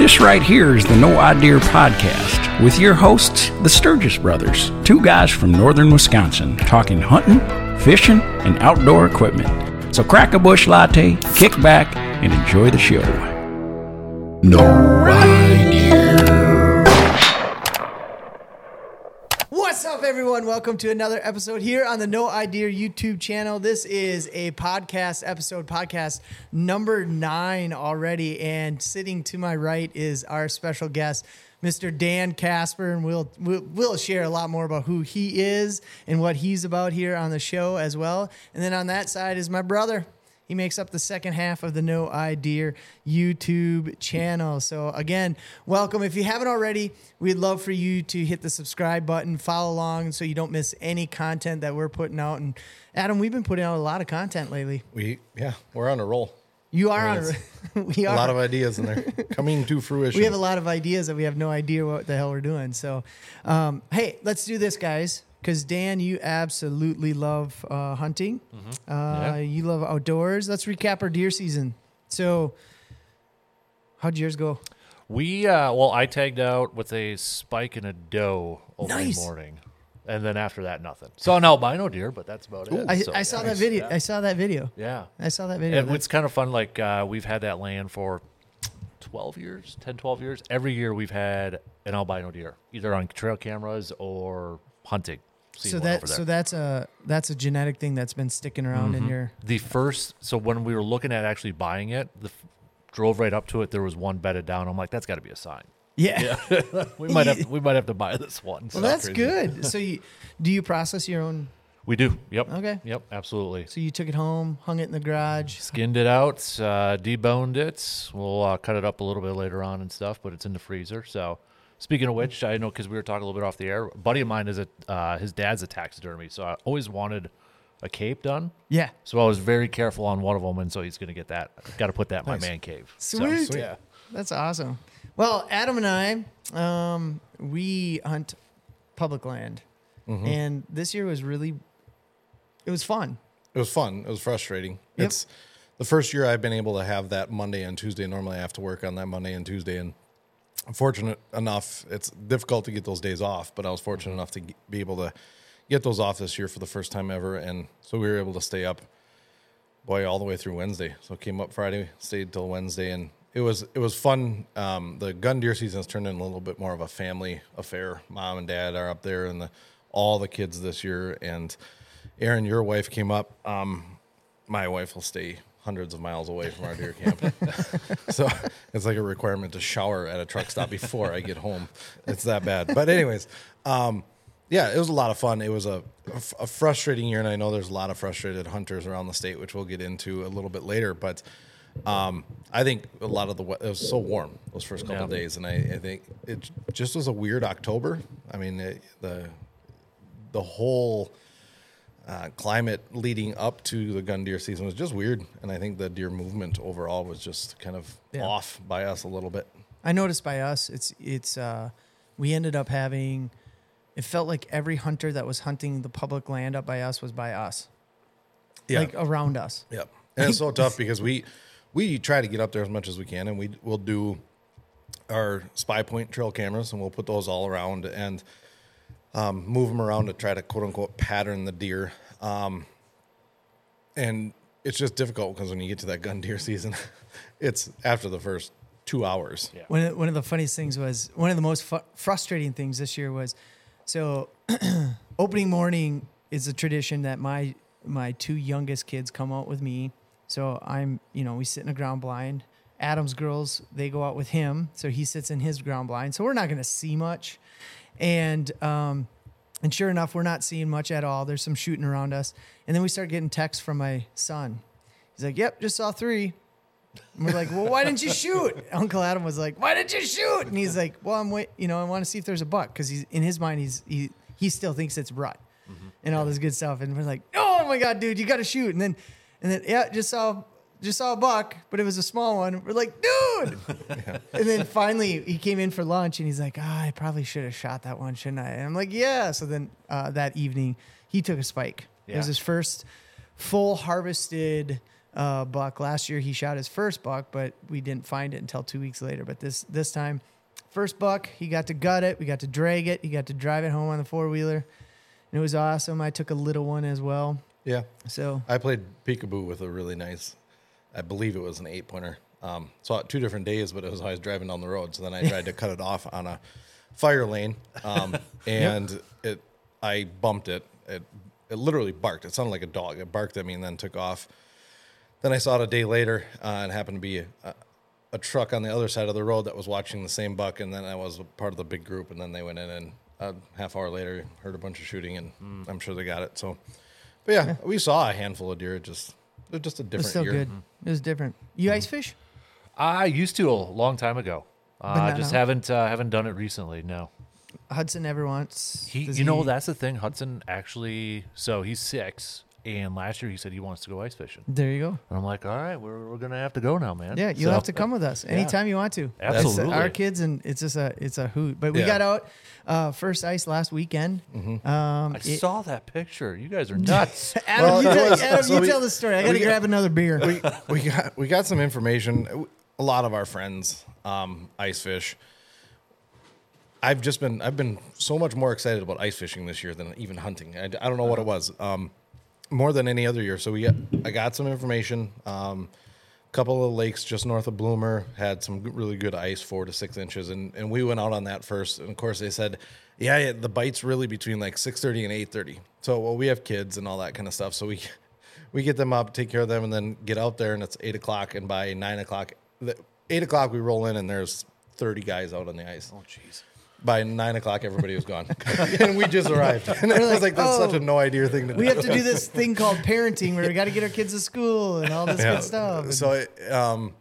This right here is the No Idea Podcast with your hosts, the Sturgis Brothers, two guys from northern Wisconsin, talking hunting, fishing, and outdoor equipment. So crack a bush latte, kick back, and enjoy the show. No Idea. Everyone? Welcome to another episode here on the No Idea YouTube channel. This is a podcast episode, podcast number nine already. And sitting to my right is our special guest, Mr. Dan Kasper, and we'll, we'll we'll share a lot more about who he is and what he's about here on the show as well. And then on that side is my brother. He makes up the second half of the No Idea YouTube channel. So, again, welcome. If you haven't already, we'd love for you to hit the subscribe button, follow along so you don't miss any content that we're putting out. And, Adam, we've been putting out a lot of content lately. We yeah, we're on a roll. You are I on mean, a, we A lot of ideas in there coming to fruition. we have a lot of ideas that we have no idea what the hell we're doing. So, um, hey, let's do this, guys. Because Dan, you absolutely love uh, hunting. Uh, Yeah. You love outdoors. Let's recap our deer season. So, how'd yours go? We uh well, I tagged out with a spike and a doe opening Nice. morning, and then after that, nothing. So an albino deer, but that's about it. I, So, I saw yeah. that video. I saw that video. Yeah, I saw that video. and it's kind of fun. Like uh, we've had that land for twelve years, 10, 12 years. Every year we've had an albino deer, either on trail cameras or hunting. Seen so one that over there. so that's a that's a genetic thing that's been sticking around Mm-hmm. in your. the first so when we were looking at actually buying it the f- drove right up to it there was one bedded down i'm like that's got to be a sign Yeah. we might have we might have to buy this one well, that's good. So you do you process your own? we do yep Okay. yep absolutely So you took it home, hung it in the garage. skinned it out uh, deboned it we'll uh, cut it up a little bit later on and stuff but it's in the freezer so speaking of which i know because we were talking a little bit off the air a buddy of mine is a uh, his dad's a taxidermy so i always wanted a cape done Yeah. so i was very careful on one of them and so he's going to get that got to put that in my man cave So, Sweet. yeah That's awesome. Well, Adam and I, um, we hunt public land, Mm-hmm. and this year was really, it was fun. It was fun. It was frustrating. Yep. It's the first year I've been able to have that Monday and Tuesday. Normally I have to work on that Monday and Tuesday, and Fortunate enough. It's difficult to get those days off, but I was fortunate enough to be able to get those off this year for the first time ever, and so we were able to stay up, boy, all the way through Wednesday. So came up Friday, stayed till Wednesday, and it was it was fun. Um, the gun deer season has turned into a little bit more of a family affair. Mom and dad are up there, and the, all the kids this year. And Aaron, your wife came up. Um, my wife will stay hundreds of miles away from our deer camp, so it's like a requirement to shower at a truck stop before I get home. It's that bad. But anyways. Um, yeah, it was a lot of fun. It was a, a, frustrating year, and I know there's a lot of frustrated hunters around the state, which we'll get into a little bit later. But um, I think a lot of the it was so warm those first couple Yeah. days, and I, I think it just was a weird October. I mean, it, the the whole uh, climate leading up to the gun deer season was just weird, and I think the deer movement overall was just kind of Yeah. off by us a little bit. I noticed by us, it's it's uh, we ended up having. It felt like every hunter that was hunting the public land up by us was by us, like around us. Yep. And it's so tough because we we try to get up there as much as we can, and we we'll do our spy point trail cameras, and we'll put those all around and um, move them around to try to quote unquote pattern the deer. Um, and it's just difficult because when you get to that gun deer season, it's after the first two hours. Yeah. One of, one of the funniest things was one of the most fu- frustrating things this year was so opening morning is a tradition that my my two youngest kids come out with me. So I'm you know we sit in a ground blind. Adam's girls they go out with him, so he sits in his ground blind. So we're not going to see much, and um, and sure enough, we're not seeing much at all. There's some shooting around us, and then we start getting texts from my son. He's like, "Yep, just saw three. And we're like, well, why didn't you shoot? Uncle Adam was like, why didn't you shoot? And he's like, well, I'm wait, you know, I want to see if there's a buck because he's in his mind, he's he he still thinks it's rut and all this good stuff. And we're like, oh my god, dude, you got to shoot. And then and then yeah, just saw just saw a buck, but it was a small one. We're like, dude. And then finally he came in for lunch and he's like, ah, I probably should have shot that one, shouldn't I? And I'm like, yeah. So then uh, that evening he took a spike. It was his first full harvested uh, buck. Last year he shot his first buck, but we didn't find it until two weeks later. But this this time, first buck, he got to gut it. We got to drag it. He got to drive it home on the four wheeler, and it was awesome. I took a little one as well. Yeah. So I played peekaboo with a really nice, I believe it was an eight pointer. Um, saw it two different days, but it was always driving down the road. So then I tried to cut it off on a fire lane, um, and it I bumped it. It it literally barked. It sounded like a dog. It barked at me and then took off. Then I saw it a day later, uh, and it happened to be a, a truck on the other side of the road that was watching the same buck, and then I was part of the big group, and then they went in and a half hour later heard a bunch of shooting, and I'm sure they got it. So, but yeah, we saw a handful of deer. It just they're just a it different was still year. good. It was different. You ice fish? I used to a long time ago. Uh, not just now? haven't uh, haven't done it recently. No. Hudson never wants. He, does you know, that's the thing. Hudson actually, so he's six, and last year he said he wants to go ice fishing. There you go. And I'm like, all right, we're, we're gonna have to go now, man. Yeah, you'll So- have to come with us anytime you want to. It's, uh, Absolutely. our kids and it's just a it's a hoot. But we Yeah. got out uh, first ice last weekend. Um, I it- saw that picture. You guys are nuts. Adam, Well, you, it tell, was- Adam, so you we- tell the story. I got to we grab another beer. we we got we got some information. A lot of our friends um, ice fish. I've just been I've been so much more excited about ice fishing this year than even hunting. I, I don't know what it was. Um, more than any other year. So we got, I got some information. Um, couple of lakes just north of Bloomer had some really good ice, four to six inches, and, and we went out on that first. And of course, they said, yeah, yeah, the bite's really between like six thirty and eight thirty. So well, we have kids and all that kind of stuff, so we we get them up, take care of them, and then get out there, and it's eight o'clock, and by nine o'clock, the, eight o'clock we roll in, and there's thirty guys out on the ice. oh, jeez. By nine o'clock, everybody was gone, and we just arrived. And it was like that's such "Oh, a no idea thing to do. we have to do this thing called parenting where we got to get our kids to school and all this good stuff. So, it, um,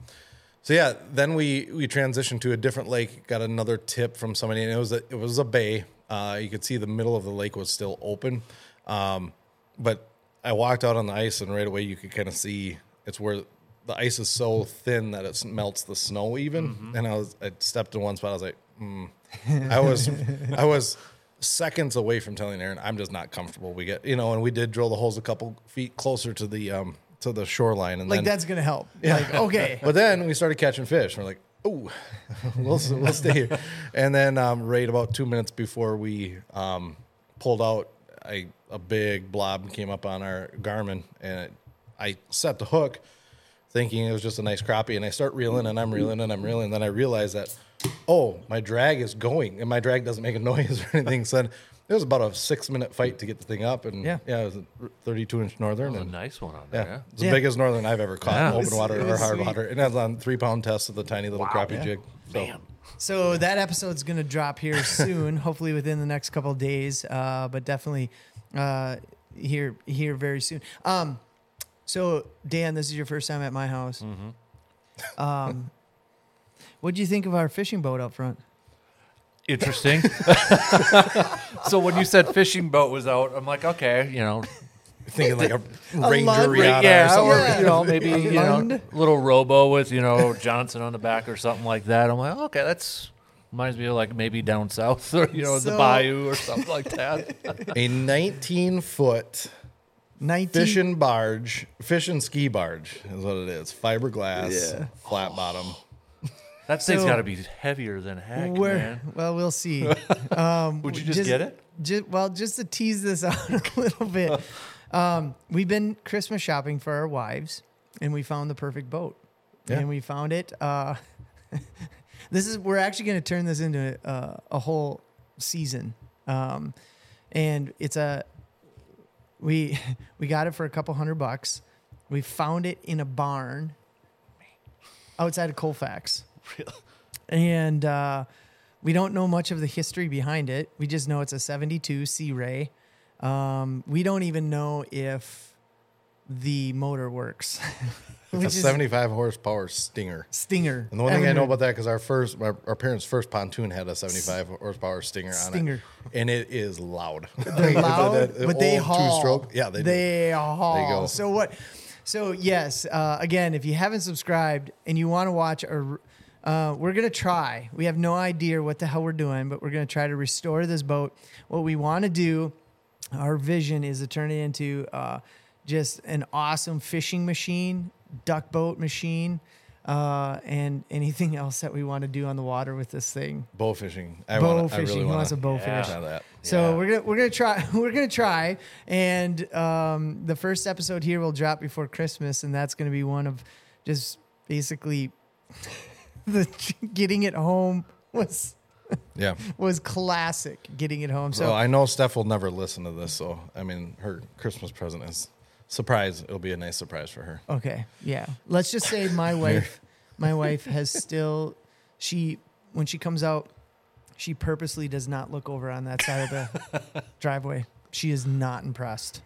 so yeah, then we we transitioned to a different lake. Got another tip from somebody, and it was a, it was a bay. Uh, you could see the middle of the lake was still open, um, but I walked out on the ice, and right away you could kind of see it's where the ice is so thin that it melts the snow even. And I was I stepped in one spot. I was like, mm. I was I was seconds away from telling Aaron I'm just not comfortable. We get you know, and we did drill the holes a couple feet closer to the um to the shoreline, and like then that's gonna help. Like okay, but then we started catching fish. We're like, oh, we'll, we'll stay here. And then um, right about two minutes before we um, pulled out, I, a big blob came up on our Garmin, and I set the hook thinking it was just a nice crappie. And I start reeling, and I'm reeling, and I'm reeling. And then I realize that, oh, my drag is going, and my drag doesn't make a noise or anything. So then it was about a six minute fight to get the thing up. And Yeah. yeah, it was a 32 inch northern. A and nice one on there. yeah, there. it's the Yeah. biggest northern I've ever caught Yeah. in open water or hard sweet. water. And that's on three pound test of the tiny little crappie Yeah. jig. So, Bam. so that episode's gonna drop here soon, hopefully within the next couple of days. Uh, but definitely uh, here here very soon. Um, so Dan, this is your first time at my house. Mm-hmm. Um, what do you think of our fishing boat up front? Interesting. so when you said fishing boat was out, I'm like, okay, you know, thinking like a Ranger Lund- yeah, or something. Yeah. you know, maybe you know, little robo with you know Johnson on the back or something like that. I'm like, okay, that's reminds me of like maybe down south or you know the bayou or something like that. A 19 foot Nineteen. fishing barge, fishing ski barge is what it is. Fiberglass, Yeah. flat bottom. That thing's So- got to be heavier than heck, man. well, we'll see. Um, Would you just get it? Ju- well, just to tease this out a little bit, um, we've been Christmas shopping for our wives, and we found the perfect boat. Yeah. And we found it. Uh, this is we're actually going to turn this into uh, a whole season, um, and it's a we we got it for a couple hundred bucks. We found it in a barn outside of Colfax and uh, we don't know much of the history behind it. We just know it's a 72 Sea Ray. Um, we don't even know if the motor works. It's a 75 horsepower Stinger. Stinger. And the one thing I know about that because our first, our, our parents' first pontoon had a 75 horsepower Stinger on Stinger. it, and it is loud. They're loud, but they haul. Two-stroke. Yeah, they, do. they haul. Go. So what? So yes, uh, again, if you haven't subscribed and you want to watch our, uh, we're gonna try. We have no idea what the hell we're doing, but we're gonna try to restore this boat. What we want to do, our vision is to turn it into uh, just an awesome fishing machine duck boat machine, uh, and anything else that we want to do on the water with this thing. Bow fishing. I bow wanna, fishing. I really he wanna wants a bow Yeah. fish. that. So we're gonna we're gonna try we're gonna try, and um, the first episode here will drop before Christmas, and that's gonna be one of just basically the getting it home was Yeah. was classic. Getting it home. So So I know Steph will never listen to this. So I mean, her Christmas present is surprise. It'll be a nice surprise for her. okay, yeah. Let's just say my wife, my wife has still she when she comes out, she purposely does not look over on that side of the driveway. She is not impressed.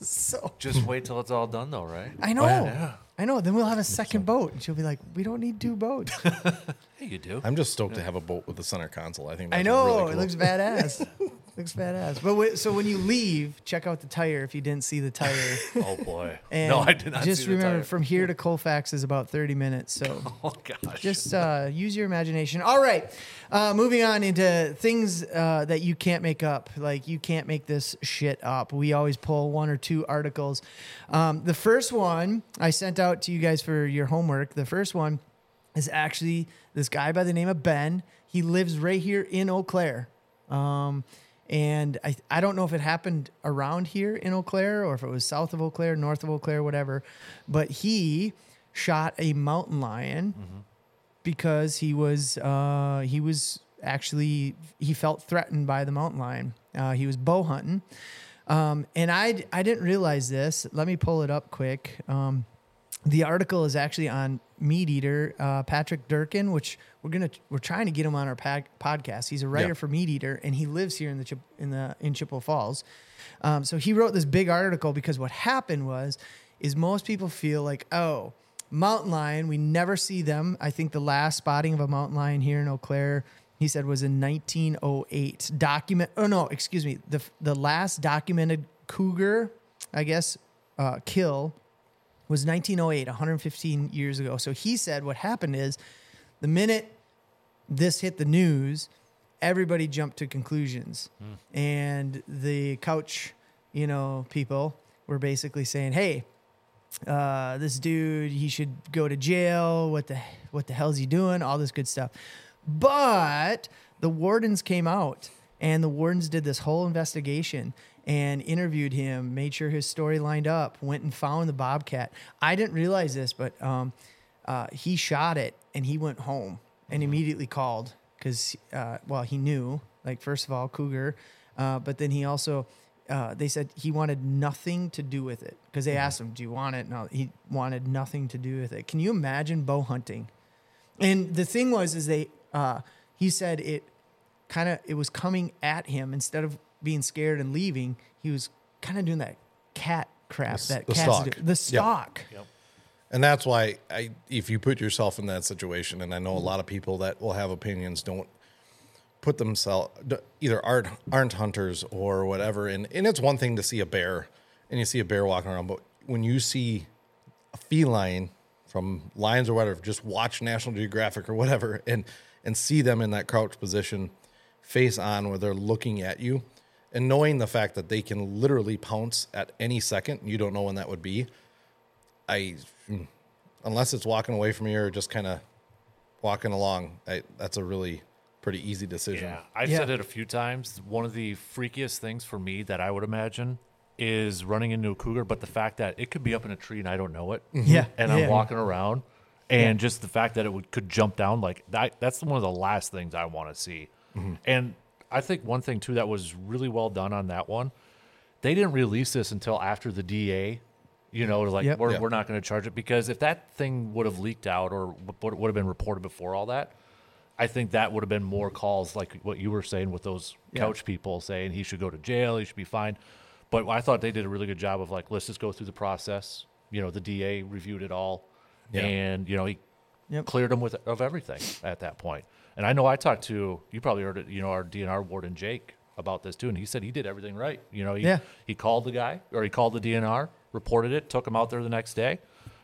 so Just wait till it's all done, though, right? I know. Yeah. I know. Then we'll have a second boat, and she'll be like, "We don't need two boats." Hey, you do. I'm just stoked to have a boat with the center console. I think that's I know Really it cool. looks badass. looks badass. But wait, so when you leave, check out the tire if you didn't see the tire. Oh boy. And no, I did not. Just see the remember, from here to Colfax is about thirty minutes. So Oh gosh. just uh, use your imagination. All right, uh, moving on into things uh, that you can't make up. Like you can't make this shit up. We always pull one or two articles. Um, the first one I sent out to you guys for your homework. The first one is actually this guy by the name of Ben. He lives right here in Eau Claire. Um, and I, I don't know if it happened around here in Eau Claire or if it was south of Eau Claire, north of Eau Claire, whatever. But he shot a mountain lion because he was uh, he was actually he felt threatened by the mountain lion. Uh, he was bow hunting, um, and I I didn't realize this. Let me pull it up quick. Um, the article is actually on Meat Eater, uh, Patrick Durkin, which we're gonna we're trying to get him on our pad, podcast. He's a writer Yeah. for Meat Eater, and he lives here in the Chip, in the in Chippewa Falls. Um, so he wrote this big article because what happened was is most people feel like oh mountain lion we never see them. I think the last spotting of a mountain lion here in Eau Claire he said was in 1908. Document oh no excuse me the the last documented cougar I guess uh, kill was 1908, 115 years ago. So he said what happened is the minute this hit the news, everybody jumped to conclusions. And the couch, you know, people were basically saying, "Hey, uh, this dude, he should go to jail. What the what the hell's he doing? All this good stuff." But the wardens came out, and the wardens did this whole investigation and interviewed him, made sure his story lined up, went and found the bobcat. I didn't realize this, but um, uh, he shot it and he went home and immediately called because, uh, well, he knew, like, first of all, cougar, uh, but then he also, uh, they said he wanted nothing to do with it because they asked him, Do you want it? No, he wanted nothing to do with it. Can you imagine bow hunting? And the thing was, is they, uh, he said it kind of, it was coming at him instead of being scared and leaving. He was kind of doing that cat crap, The that the cats stalk. do. The stalk. Yep. And that's why I, if you put yourself in that situation, and I know a lot of people that will have opinions don't put themselves either aren't aren't hunters or whatever. And and it's one thing to see a bear and you see a bear walking around, but when you see a feline from lions or whatever, just watch National Geographic or whatever, and and see them in that crouch position, face on, where they're looking at you, and knowing the fact that they can literally pounce at any second, you don't know when that would be. I, mm, unless it's walking away from you or just kind of walking along, I, that's a really pretty easy decision. Yeah, I've Yeah. said it a few times. One of the freakiest things for me that I would imagine is running into a cougar, but the fact that it could be up in a tree and I don't know it. Yeah. And yeah. I'm walking around, and just the fact that it would, could jump down like that, that's one of the last things I want to see. And I think one thing too that was really well done on that one, they didn't release this until after the DA. You know, like Yep. we're, Yeah. we're not going to charge it because if that thing would have leaked out or would would have been reported before all that, I think that would have been more calls like what you were saying with those Yeah. couch people saying he should go to jail, he should be fined. But I thought they did a really good job of like, let's just go through the process. You know, the DA reviewed it all, Yeah. and you know he Yep. cleared him with of everything at that point. And I know I talked to you probably heard it, you know, our DNR warden Jake about this too, and he said he did everything right. You know, he Yeah. he called the guy or he called the DNR, reported it, took him out there the next day,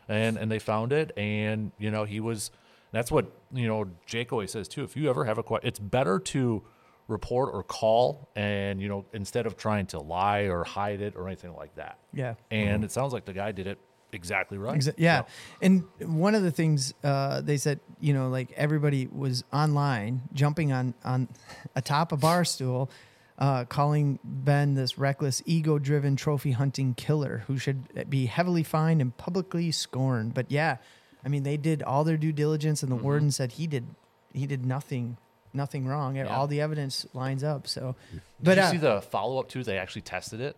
and and they found it, and you know he was. That's what you know. Jake always says too. If you ever have a question, it's better to report or call, and you know instead of trying to lie or hide it or anything like that. Yeah. And mm-hmm. it sounds like the guy did it exactly right. Exa- yeah. So, And one of the things uh, they said, you know, like everybody was online jumping on on atop a bar stool, uh, calling Ben this reckless, ego-driven trophy hunting killer who should be heavily fined and publicly scorned. But yeah, I mean, they did all their due diligence, and the warden said he did he did nothing nothing wrong. Yeah. All the evidence lines up. So, Did but you uh, see the follow up too? They actually tested it.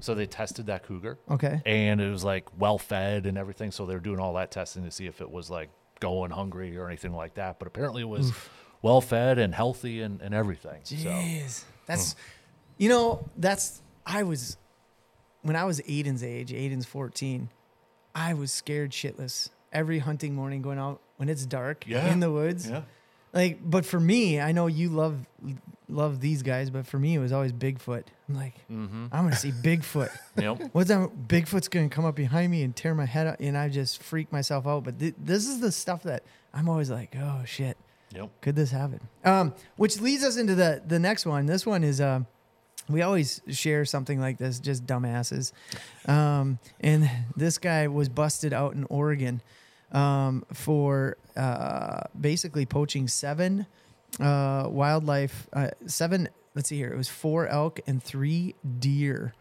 So they tested that cougar, okay, and it was like well fed and everything. So they were doing all that testing to see if it was like going hungry or anything like that. But apparently it was well fed and healthy and, and everything. So Jeez, hmm. that's you know that's I was when I was Aiden's age. Aiden's fourteen. I was scared shitless every hunting morning going out when it's dark Yeah. in the woods. yeah, Like, but for me, I know you love love these guys, but for me, it was always Bigfoot. I'm like, mm-hmm. I'm gonna see Bigfoot. yep. What's that? Bigfoot's gonna come up behind me and tear my head out, and I just freak myself out. But th- this is the stuff that I'm always like, oh shit Yep. could this happen? Um, which leads us into the the next one. This one is uh, we always share something like this, just dumbasses. Um, and this guy was busted out in Oregon um, for uh, basically poaching seven uh, wildlife, uh, seven. Let's see here. It was four elk and three deer.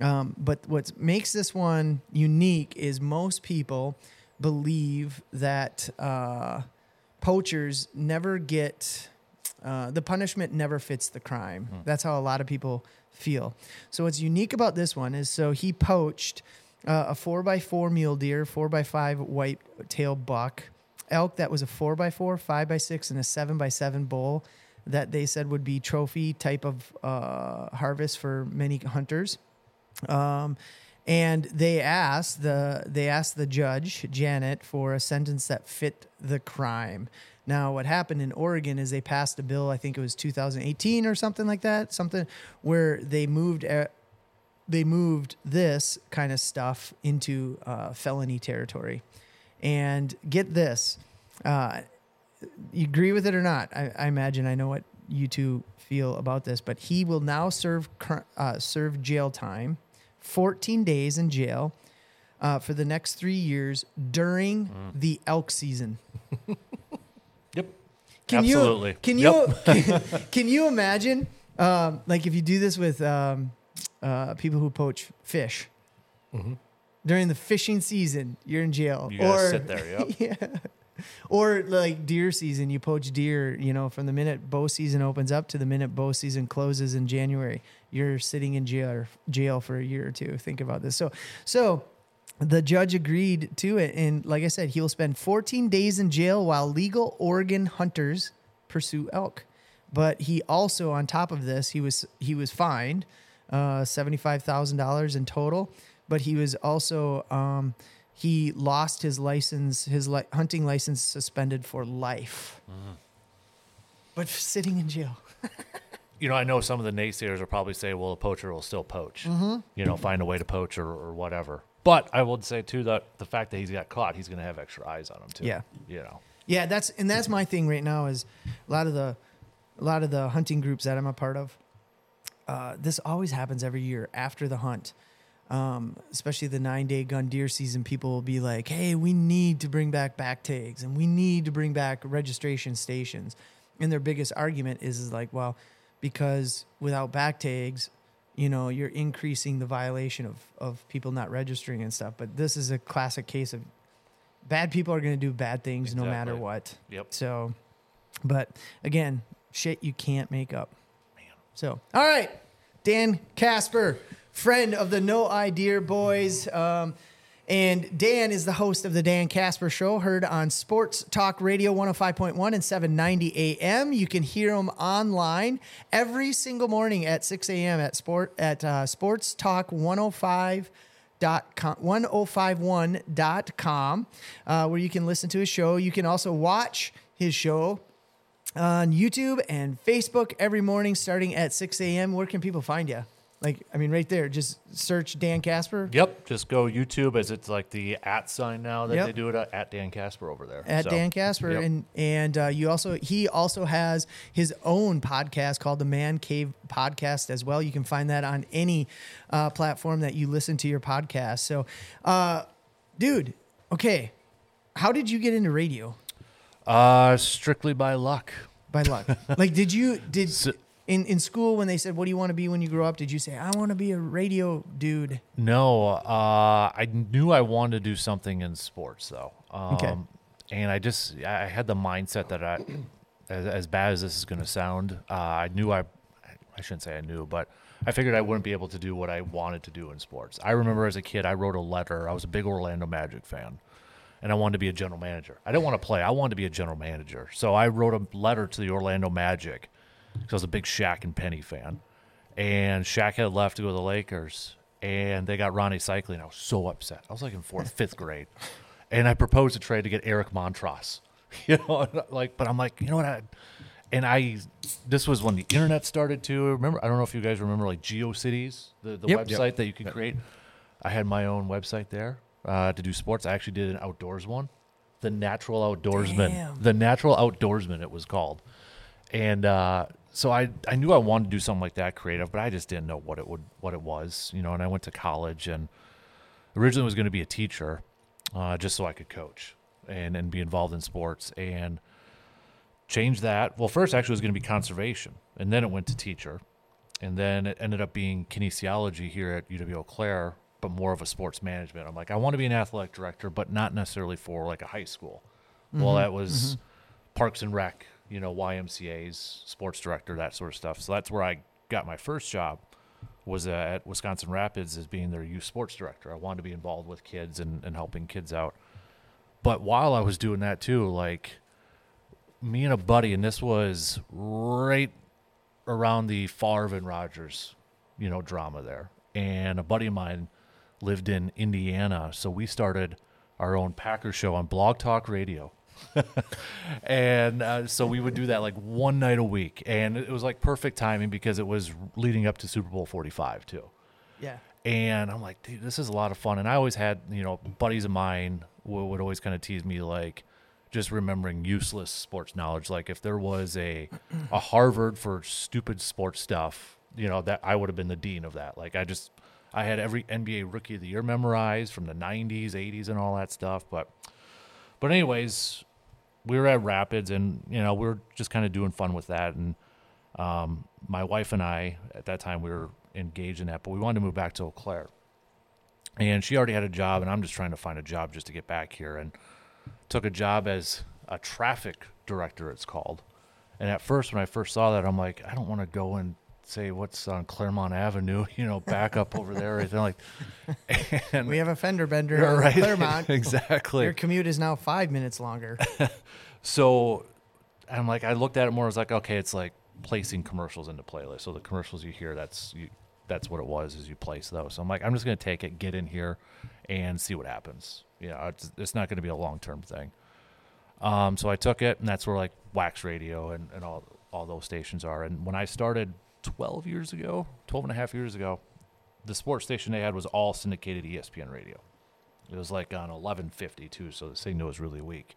Um, but what makes this one unique is most people believe that uh, poachers never get uh, the punishment never fits the crime. That's how a lot of people feel. So what's unique about this one is so he poached uh, a four by four mule deer, four by five white tail buck, elk that was a four by four, five by six, and a seven by seven bull that they said would be trophy type of uh, harvest for many hunters. Um, and they asked the they asked the judge Janet for a sentence that fit the crime. Now, what happened in Oregon is they passed a bill. I think it was 2018 or something like that. Something where they moved uh, they moved this kind of stuff into uh, felony territory. And get this, uh, you agree with it or not? I, I imagine I know what you two feel about this, but he will now serve uh, serve jail time, 14 days in jail uh, for the next three years during the elk season. Yep. Can Absolutely. you can Yep. you can, can you imagine um, like if you do this with um, uh, people who poach fish during the fishing season, you're in jail. You gotta or sit there. Yep. yeah. Or like deer season, you poach deer, you know, from the minute bow season opens up to the minute bow season closes in January, you're sitting in jail jail for a year or two. Think about this. So so the judge agreed to it and like I said, he'll spend 14 days in jail while legal Oregon hunters pursue elk. But he also on top of this, he was he was fined uh $75,000 in total, but he was also um he lost his license, his li- hunting license suspended for life. But sitting in jail. you know, I know some of the naysayers will probably say, well, a poacher will still poach, Mm-hmm. you know, find a way to poach or, or whatever. But I would say, too, that the fact that he's got caught, he's going to have extra eyes on him, too. Yeah. You know, Yeah, that's and that's my thing right now is a lot of the a lot of the hunting groups that I'm a part of. Uh, this always happens every year after the hunt, um, especially the nine day gun deer season. People will be like, "Hey, we need to bring back back tags and we need to bring back registration stations." And their biggest argument is, is like, well, because without back tags, you know, you're increasing the violation of of people not registering and stuff. But this is a classic case of bad people are going to do bad things no matter what. Yep. So, but again, shit you can't make up. Man. So, all right, Dan Kasper, friend of the No Idea Boys. Um, and Dan is the host of the Dan Kasper Show, heard on Sports Talk Radio 105.1 and 790 AM. You can hear him online every single morning at 6 a.m. at sport at uh, Sports Talk 105 dot com, 1051.com uh, where you can listen to his show. You can also watch his show on YouTube and Facebook every morning starting at 6 a.m. Where can people find you? Like, I mean, right there, just search Dan Kasper Yep. Just go YouTube as it's like the at sign now that Yep. they do it at, at Dan Kasper over there. at So, Dan Kasper, yep. and and uh, you also he also has his own podcast called the Man Cave Podcast as well. You can find that on any uh, platform that you listen to your podcast. So. Uh, dude. Okay, how did you get into radio? Uh, strictly by luck. By luck. like, did you did in in school when they said, "What do you want to be when you grow up?" Did you say, "I want to be a radio dude"? No, uh, I knew I wanted to do something in sports though. Um, Okay. And I just I had the mindset that I, as, as bad as this is going to sound, uh, I knew I, I shouldn't say I knew, but I figured I wouldn't be able to do what I wanted to do in sports. I remember as a kid, I wrote a letter. I was a big Orlando Magic fan, and I wanted to be a general manager. I didn't want to play. I wanted to be a general manager. So I wrote a letter to the Orlando Magic because I was a big Shaq and Penny fan. And Shaq had left to go to the Lakers, and they got Rony Seikaly. I was so upset. I was like in fourth, fifth grade, and I proposed a trade to get Eric Montross. You know, like, but I'm like, you know what? I, and I, this was when the internet started to remember. I don't know if you guys remember like GeoCities, the the Yep. website that you can create. I had my own website there uh, to do sports. I actually did an outdoors one, the Natural Outdoorsman. Damn. The Natural Outdoorsman, it was called. And uh, so I, I knew I wanted to do something like that creative, but I just didn't know what it would what it was, you know. And I went to college and originally was going to be a teacher, uh, just so I could coach and and be involved in sports and change that. Well, first actually it was going to be conservation, and then it went to teacher, and then it ended up being kinesiology here at UW Eau Claire, but more of a sports management. I'm like, I want to be an athletic director, but not necessarily for like a high school. Well, that was Parks and Rec, you know, YMCA's sports director, that sort of stuff. So that's where I got my first job was at Wisconsin Rapids as being their youth sports director. I wanted to be involved with kids and, and helping kids out. But while I was doing that too, like me and a buddy, and this was right around the Favre and Rodgers, you know, drama there. And a buddy of mine lived in Indiana, so we started our own Packer show on Blog Talk Radio. and uh, so we would do that like one night a week, and it was like perfect timing because it was leading up to Super Bowl Forty Five too. Yeah. And I'm like, dude, this is a lot of fun. And I always had, you know, buddies of mine would, would always kind of tease me like just remembering useless sports knowledge. Like if there was a a Harvard for stupid sports stuff, you know, that I would have been the dean of that. Like I just I had every NBA rookie of the year memorized from the 90s, 80s and all that stuff, but but anyways, we were at Rapids and you know, we were just kind of doing fun with that and um, my wife and I at that time we were engaged in that, but we wanted to move back to Eau Claire. And she already had a job, and I'm just trying to find a job just to get back here. And took a job as a traffic director, it's called. And at first, when I first saw that, I'm like, I don't want to go and say what's on Clairemont Avenue, you know, back up over there, or anything like. And We have a fender bender on right, Clairemont. exactly. Your commute is now five minutes longer. So I'm like, I looked at it more as like, okay, it's like placing commercials into playlists. So the commercials you hear, that's you, that's what it was, is you place those. So I'm like, I'm just gonna take it, get in here, and see what happens. You know, it's, it's not gonna be a long term thing. Um, so I took it, and that's where like Wax Radio and, and all all those stations are. And when I started 12 years ago, 12 and a half years ago, the sports station they had was all syndicated ESPN radio. It was like on 1150 too, so the signal was really weak.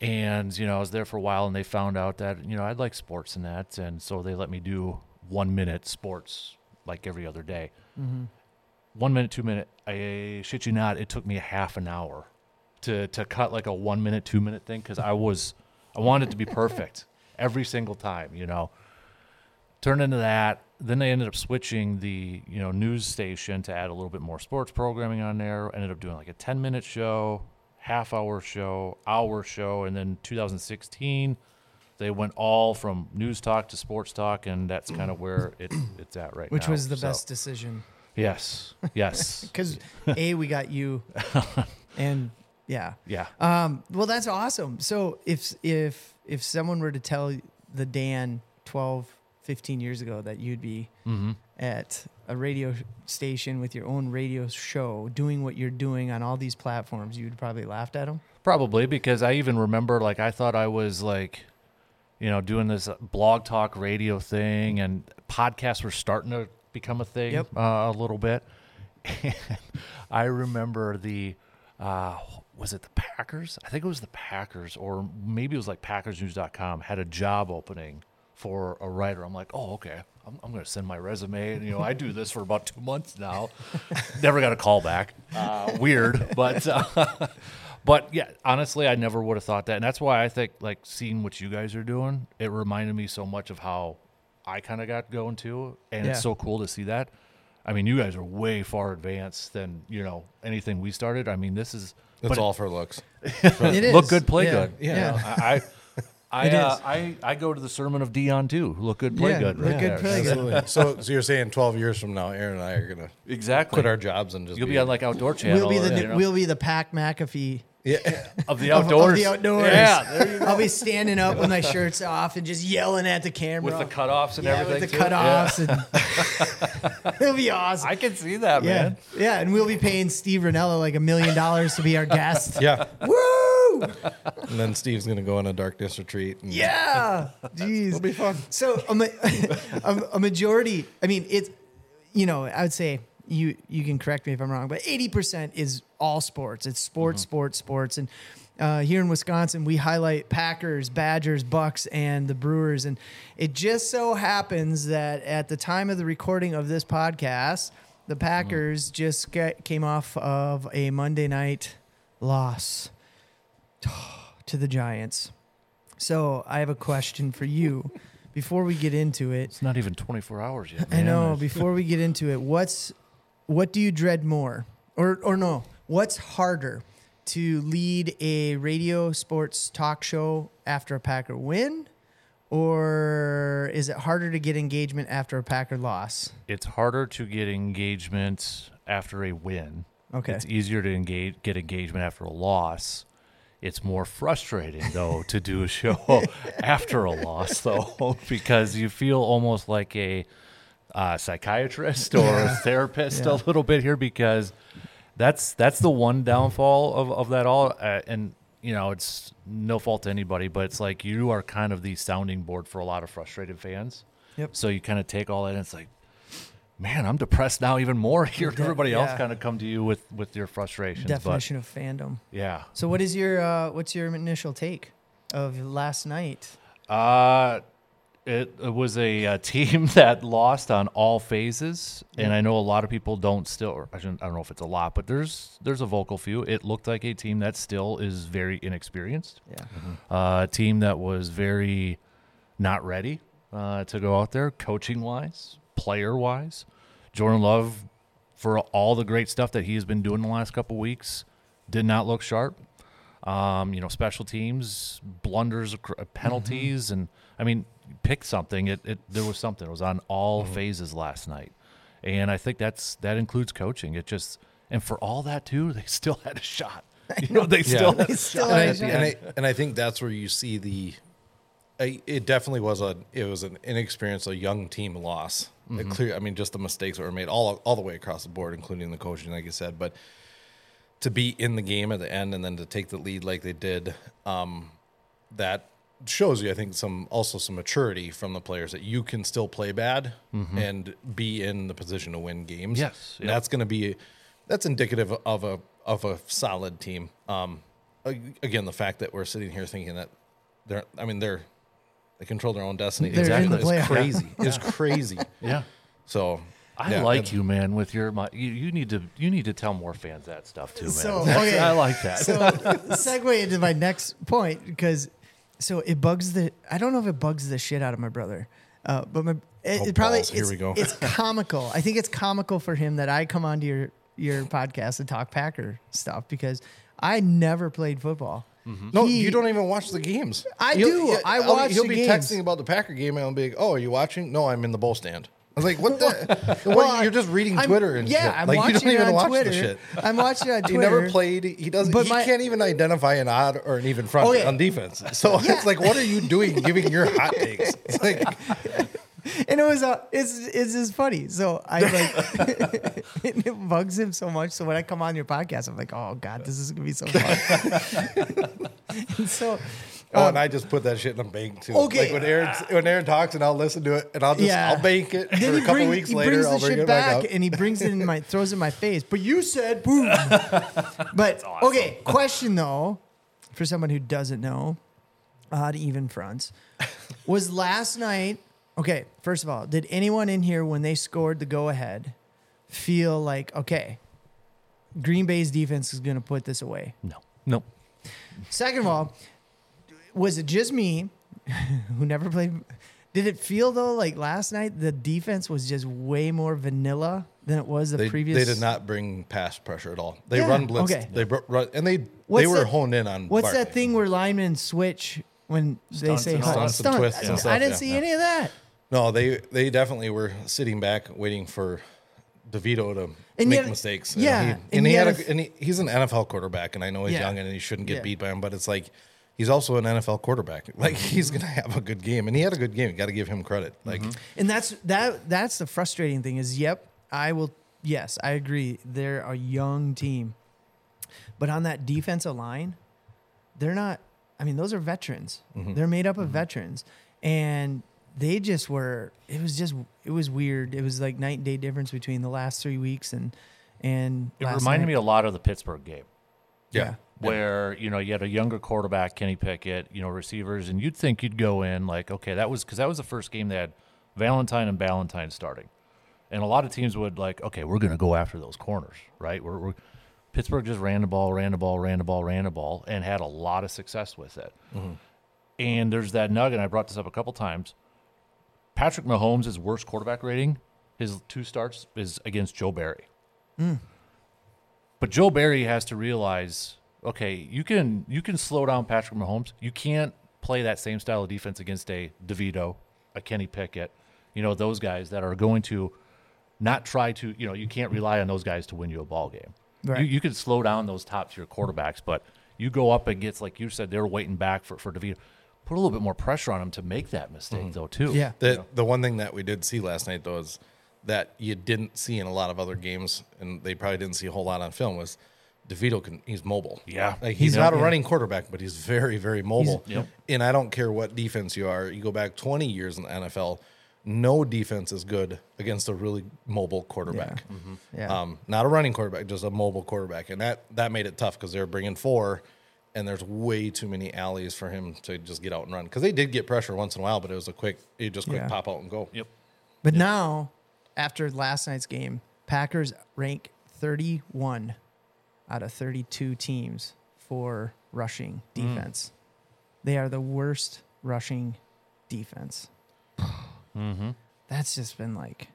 And you know, I was there for a while, and they found out that you know I'd like sports and that, and so they let me do one minute sports like every other day. Mm-hmm. One minute, two minute. I shit you not, it took me a half an hour to to cut like a one minute, two minute thing because I was I wanted it to be perfect every single time. You know, turned into that. Then they ended up switching the you know news station to add a little bit more sports programming on there. Ended up doing like a ten minute show, half hour show, hour show, and then 2016 they went all from news talk to sports talk, and that's kind of where it, it's at right Which now. Which was the So, best decision. Yes, yes, Because A, we got you and yeah. yeah. Um, well, that's awesome. So if if if someone were to tell the Dan 12, 15 years ago that you'd be Mm-hmm. at a radio station with your own radio show, doing what you're doing on all these platforms, you'd probably laughed at them. Probably because I even remember like I thought I was like, you know, doing this blog talk radio thing, and podcasts were starting to become a thing Yep. uh, a little bit. And I remember the uh, was it the Packers? I think it was the Packers, or maybe it was like PackersNews.com had a job opening for a writer. I'm like, oh, okay. I'm, I'm going to send my resume. And, you know, I do this for about two months now. never got a call back. Uh, weird, but uh, but yeah, honestly, I never would have thought that, and that's why I think like seeing what you guys are doing, it reminded me so much of how I kind of got going too, and Yeah. it's so cool to see that. I mean, you guys are way far advanced than you know anything we started. I mean, this is It's but all for looks. It is. look good, play Yeah. good. Yeah. You know, I I I, uh. I I go to the sermon of Deion too. Look good, play Yeah, good. look right good, play good. Absolutely. so, so you're saying 12 years from now, Aaron and I are gonna Exactly. quit our jobs and just You'll be on like outdoor channel. We'll be the you know, we'll be the Pat McAfee yeah. of the outdoors. Of, the outdoors. Yeah, there you go. I'll be standing up with my shirts off and just yelling at the camera with the cutoffs and yeah, everything. with the too. cutoffs, and it'll be awesome. I can see that, yeah, man. yeah, and we'll be paying Steve Rinella like a million dollars to be our guest. yeah. Woo! And then Steve's gonna go on a darkness retreat. And Yeah, jeez, It'll be fun. So a, ma- a, a majority. I mean, it's you know, I would say you you can correct me if I'm wrong, but 80 percent is all sports. It's sports, sports, sports, and uh, here in Wisconsin, we highlight Packers, Badgers, Bucks, and the Brewers. And it just so happens that at the time of the recording of this podcast, the Packers just get, came off of a Monday night loss to the Giants. So I have a question for you. Before we get into it, It's not even 24 hours yet. I know. Before we get into it, what's what do you dread more, or or no? What's harder to lead a radio sports talk show after a Packer win, or is it harder to get engagement after a Packer loss? It's harder to get engagement after a win. Okay. It's easier to engage get engagement after a loss. It's more frustrating though to do a show after a loss though because you feel almost like a uh, psychiatrist or a therapist Yeah. a little bit here because that's that's the one downfall of, of that all uh, and you know it's no fault to anybody but it's like you are kind of the sounding board for a lot of frustrated fans Yep. so you kind of take all that and it's like man i'm depressed now even more here De- everybody else kind of come to you with with your frustrations Definition of fandom. yeah So, what is your uh, what's your initial take of last night? Uh, it, it was a, uh team that lost on all phases, and I know a lot of people don't still. Or I, I don't know if it's a lot, but there's there's a vocal few. It looked like a team that still is very inexperienced. Yeah. Uh, a team that was very not ready uh, to go out there, coaching wise, player wise. Jordan Love, for all the great stuff that he has been doing the last couple weeks, did not look sharp. Um, you know, special teams, blunders, ac- uh, penalties, mm-hmm. and I mean, pick something. It, it there was something. It was on all mm-hmm. phases last night, and I think that's that includes coaching. It just and for all that too, they still had a shot. You know, they still had They a still shot had and. I and I think that's where you see the. I, it definitely was a it was an inexperienced, a young team loss. A clear, I mean, just the mistakes that were made all all the way across the board, including the coaching, like you said. But to be in the game at the end and then to take the lead like they did, um, that shows you, I think, some also some maturity from the players that you can still play bad and be in the position to win games. Yes, And yep. that's going to be that's indicative of a of a solid team. Um, again, the fact that we're sitting here thinking that they're, I mean, they're they control their own destiny. They're in the It's playoffs. crazy. It's crazy. yeah. So I yeah, like you, man. With your, my, you, you need to, you need to tell more fans that stuff too, man. So, okay. I like that. So segue into my next point because so it bugs the I don't know if it bugs the shit out of my brother, uh, but my it, Oh, it probably balls. Here it's, we go. it's comical. I think it's comical for him that I come onto your your podcast and talk Packer stuff because I never played football. Mm-hmm. No, He- you don't even watch the games. I He'll- do. yeah, I I'll- watch He'll the be games. texting about the Packer game, and I'll be like, "Oh, are you watching? No, I'm in the bowl stand." I was like, "What the? Well, what, you're just reading I'm- Twitter and yeah, shit. I'm like watching you don't it even on watch Twitter. the shit." I'm watching it on He never played. He doesn't. But he my- can't even identify an odd or an even front oh, Okay. on defense. So it's like, what are you doing, giving your hot takes? It's like, and it was uh, it's it's just funny. So I like it bugs him so much. So when I come on your podcast, I'm like, oh god, this is gonna be so fun. and so. oh, um, and I just put that shit in a bank too. Okay. Like when Aaron when Aaron talks, and I'll listen to it, and I'll just Yeah. I'll bank it then for he, a couple bring- weeks he later. brings I'll the bring shit back, back and he brings it in my throws it in my face. But you said boom. but okay, question though, for someone who doesn't know, odd even fronts. Was last night okay? First of all, did anyone in here when they scored the go ahead feel like okay, Green Bay's defense is going to put this away? No. No. Second of all, was it just me who never played? Did it feel though like last night the defense was just way more vanilla than it was the They, previous? they did not bring pass pressure at all. They Yeah, run blitz. okay. They br- run, and they What's they were that- honed in on. What's Barkley. that thing where linemen switch when they say and all hut? that. Stunts and twists I didn't yeah, see yeah. any of that. No, they they definitely were sitting back waiting for DeVito to And make yet- mistakes. yeah, he, and and, he had a, and he, he's an NFL quarterback, and I know he's Yeah. young and he shouldn't get Yeah. beat by him, but it's like he's also an NFL quarterback. Like he's gonna have a good game, and he had a good game. You got to give him credit. Mm-hmm. Like And that's that. That's the frustrating thing. Is yep, I will. Yes, I agree. They're a young team, but on that defensive line, they're not. I mean, those are veterans. Mm-hmm. They're made up of mm-hmm. veterans, and they just were. It was just. It was weird. It was like night and day difference between the last three weeks and and. It last reminded night. me a lot of the Pittsburgh game. yeah, where you know you had a younger quarterback, Kenny Pickett, you know receivers, and you'd think you'd go in like, okay, that was because that was the first game they had Valentine and Ballantyne starting, and a lot of teams would like, okay, we're going to go after those corners, right? We're, we're Pittsburgh just ran the ball, ran the ball, ran the ball, ran the ball, and had a lot of success with it. Mm-hmm. And there's that nugget. I brought this up a couple times. Patrick Mahomes' worst quarterback rating, his two starts is against Joe Barry. Hmm. But Joe Barry has to realize, okay, you can you can slow down Patrick Mahomes. You can't play that same style of defense against a DeVito, a Kenny Pickett, you know, those guys that are going to not try to, you know, you can't rely on those guys to win you a ball game. Right. You, you can slow down those top tier quarterbacks, but you go up against, like you said, they're waiting back for, for DeVito. Put a little bit more pressure on him to make that mistake, mm-hmm. though, too. Yeah. The the one thing that we did see last night though is that you didn't see in a lot of other games, and they probably didn't see a whole lot on film was DeVito can he's mobile. Yeah. like he's Yep. not a Yeah. running quarterback, but he's very very mobile. Yep. And I don't care what defense you are. You go back 20 years in the NFL, no defense is good against a really mobile quarterback. Mm-hmm. Mm-hmm. Yeah. Um, not a running quarterback, just a mobile quarterback, and that that made it tough because they're bringing four, and there's way too many alleys for him to just get out and run. Because they did get pressure once in a while, but it was a quick, you just quick Yeah. pop out and go. Yep. But now, after last night's game, Packers rank 31 out of 32 teams for rushing Mm. defense. They are the worst rushing defense. That's just been like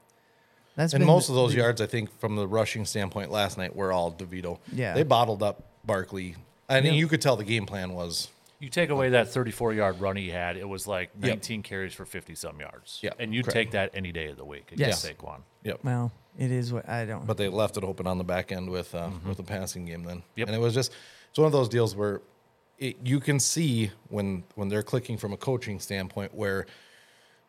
that's And been most the- of those the- yards, I think, from the rushing standpoint last night, were all DeVito. Yeah. they bottled up Barkley. I mean, Yeah. you could tell the game plan was You take away that 34 yard run he had, it was like Yep. 19 carries for 50 some yards. Yeah, And you'd correct. take that any day of the week Yes. against Saquon. yep. Well, it is what I don't. but they left it open on the back end with uh, with the passing game then. Yep. And it was just it's one of those deals where it, you can see when when they're clicking from a coaching standpoint where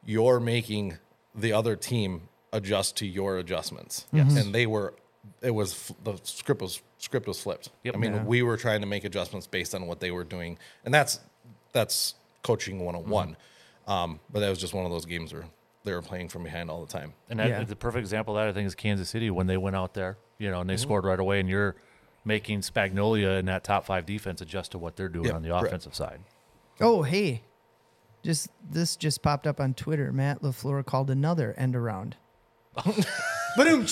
you're making the other team adjust to your adjustments. Mm-hmm. And they were it was the script was script was flipped. Yep. I mean, Yeah. we were trying to make adjustments based on what they were doing. And that's that's coaching 101. Mm-hmm. Um, but that was just one of those games where they were playing from behind all the time. And that, Yeah. the perfect example of that, I think, is Kansas City when they went out there, you know, and they Mm-hmm. scored right away, and you're making Spagnuolo and that top five defense adjust to what they're doing Yep, on the correct. offensive side. oh, hey. Just this just popped up on Twitter. Matt LaFleur called another end around. Boom.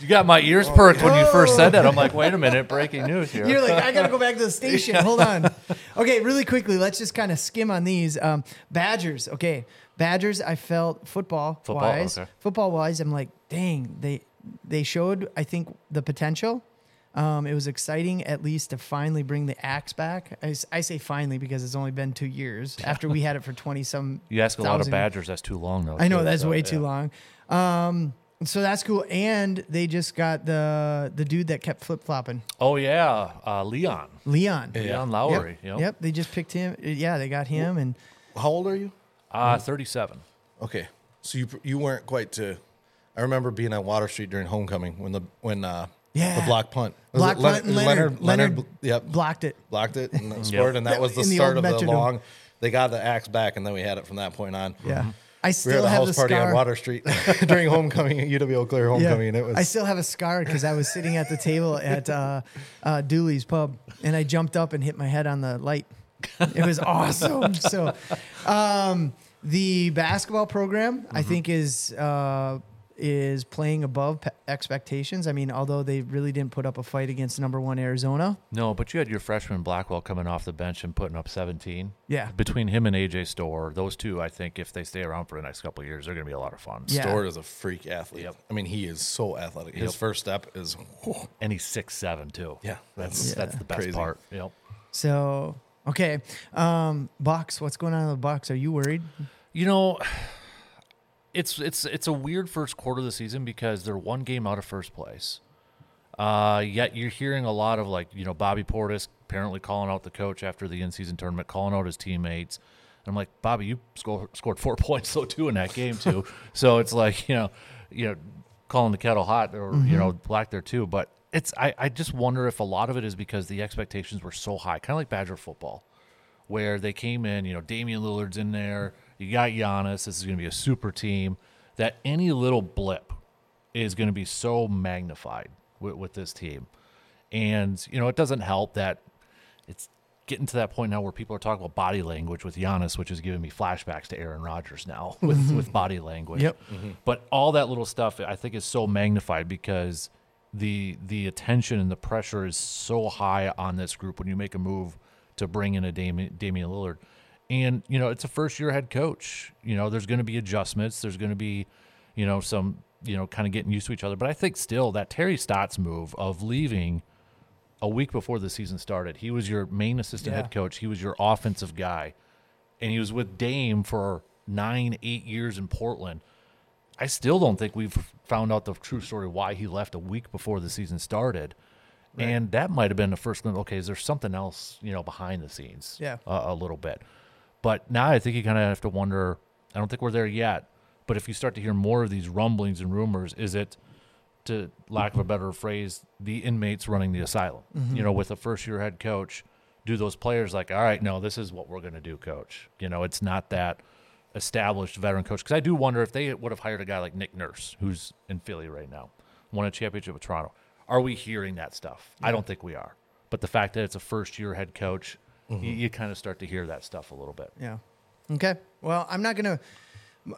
You got my ears perked when you first said that. I'm like, wait a minute, breaking news here. You're like, I gotta go back to the station. Hold on. Okay, really quickly, let's just kind of skim on these. Um, Badgers. Okay, Badgers. I felt football, Football, wise, okay. football wise. I'm like, dang, they they showed. I think the potential. Um, it was exciting, at least, to finally bring the axe back. I, s- I say finally because it's only been two years after we had it for twenty some. you ask a lot of thousand- Badgers, that's too long, though. I know too, that's so, way yeah. too long. Um, so that's cool, and they just got the the dude that kept flip flopping, Oh, yeah. Uh, Leon. Leon. Leon Lowry. Yep. Yep. Yep. They just picked him. Yeah, they got him, and How old are you? Uh, 37. Okay, so you you weren't quite to. I remember being on Water Street during homecoming when the when uh Yeah. the block punt Was block it punt. And Leonard, Leonard, Leonard, yep blocked it. blocked it and scored and that That was the the start old of the long. They got the axe back and then we had it from that point on. Yeah, I We were still at a have house party scar. on Water Street during homecoming, UW Eau Claire Yeah. homecoming, and it was I still have a scar because I was sitting at the table at uh, uh, Dooley's pub, and I jumped up and hit my head on the light. It was awesome. So, um, The basketball program, I think, is uh, is playing above pe- expectations. I mean, although they really didn't put up a fight against number one Arizona. No, but you had your freshman Blackwell coming off the bench and putting up 17. Yeah. Between him and AJ Storr, those two, I think, if they stay around for the next couple of years, they're going to be a lot of fun. Yeah. Store is a freak athlete. Yep. I mean, he is so athletic. His Yep. first step is And he's six seven too. Yeah, that's Yeah. that's the best Crazy. part. Yep. So okay, um, Bucks. What's going on in the Bucks? Are you worried? You know, it's it's it's a weird first quarter of the season because they're one game out of first place. Uh, yet you're hearing a lot of like you know Bobby Portis apparently calling out the coach after the in-season tournament, calling out his teammates. And I'm like, Bobby, you score, scored four points though too in that game too. so it's like you know, you know, calling the kettle hot or you know black there too. But it's I I just wonder if a lot of it is because the expectations were so high, kind of like Badger football where they came in, you know, Damian Lillard's in there, you got Giannis, this is going to be a super team, that any little blip is going to be so magnified with, with this team. And, you know, it doesn't help that it's getting to that point now where people are talking about body language with Giannis, which is giving me flashbacks to Aaron Rodgers now with, mm-hmm. with body language. Yep. Mm-hmm. But all that little stuff I think is so magnified because the the attention and the pressure is so high on this group when you make a move to bring in a Damian, Damian Lillard. And, you know, it's a first year head coach. You know, there's going to be adjustments. There's going to be, you know, some, you know, kind of getting used to each other. But I think still that Terry Stotts move of leaving a week before the season started, he was your main assistant Yeah. head coach. He was your offensive guy. And he was with Dame for nine, eight years in Portland. I still don't think we've found out the true story why he left a week before the season started. And that might have been the first glimpse. Okay, is there something else, you know, behind the scenes? Yeah. a, a little bit. But now I think you kind of have to wonder. I don't think we're there yet. But if you start to hear more of these rumblings and rumors, is it, to lack of a better phrase, the inmates running the asylum? Mm-hmm. You know, with a first year head coach, do those players like, all right, no, this is what we're going to do, coach? You know, it's not that established veteran coach. Because I do wonder if they would have hired a guy like Nick Nurse, who's in Philly right now, won a championship with Toronto. Are we hearing that stuff? I don't think we are. But the fact that it's a first year head coach, you, you kind of start to hear that stuff a little bit. Yeah. Okay. Well, I'm not gonna.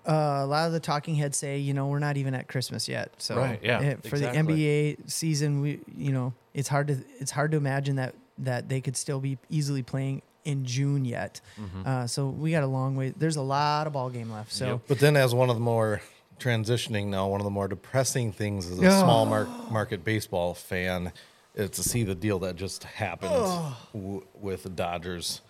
Uh, a lot of the talking heads say, you know, we're not even at Christmas yet. So Right, yeah, eh, for exactly. the NBA season, we, you know, it's hard to it's hard to imagine that that they could still be easily playing in June yet. Mm-hmm. Uh, so we got a long way. There's a lot of ball game left. So Yep. But then, as one of the more transitioning now, one of the more depressing things as a Yeah. small mar- market baseball fan is Uh, to see the deal that just happened w- with the Dodgers.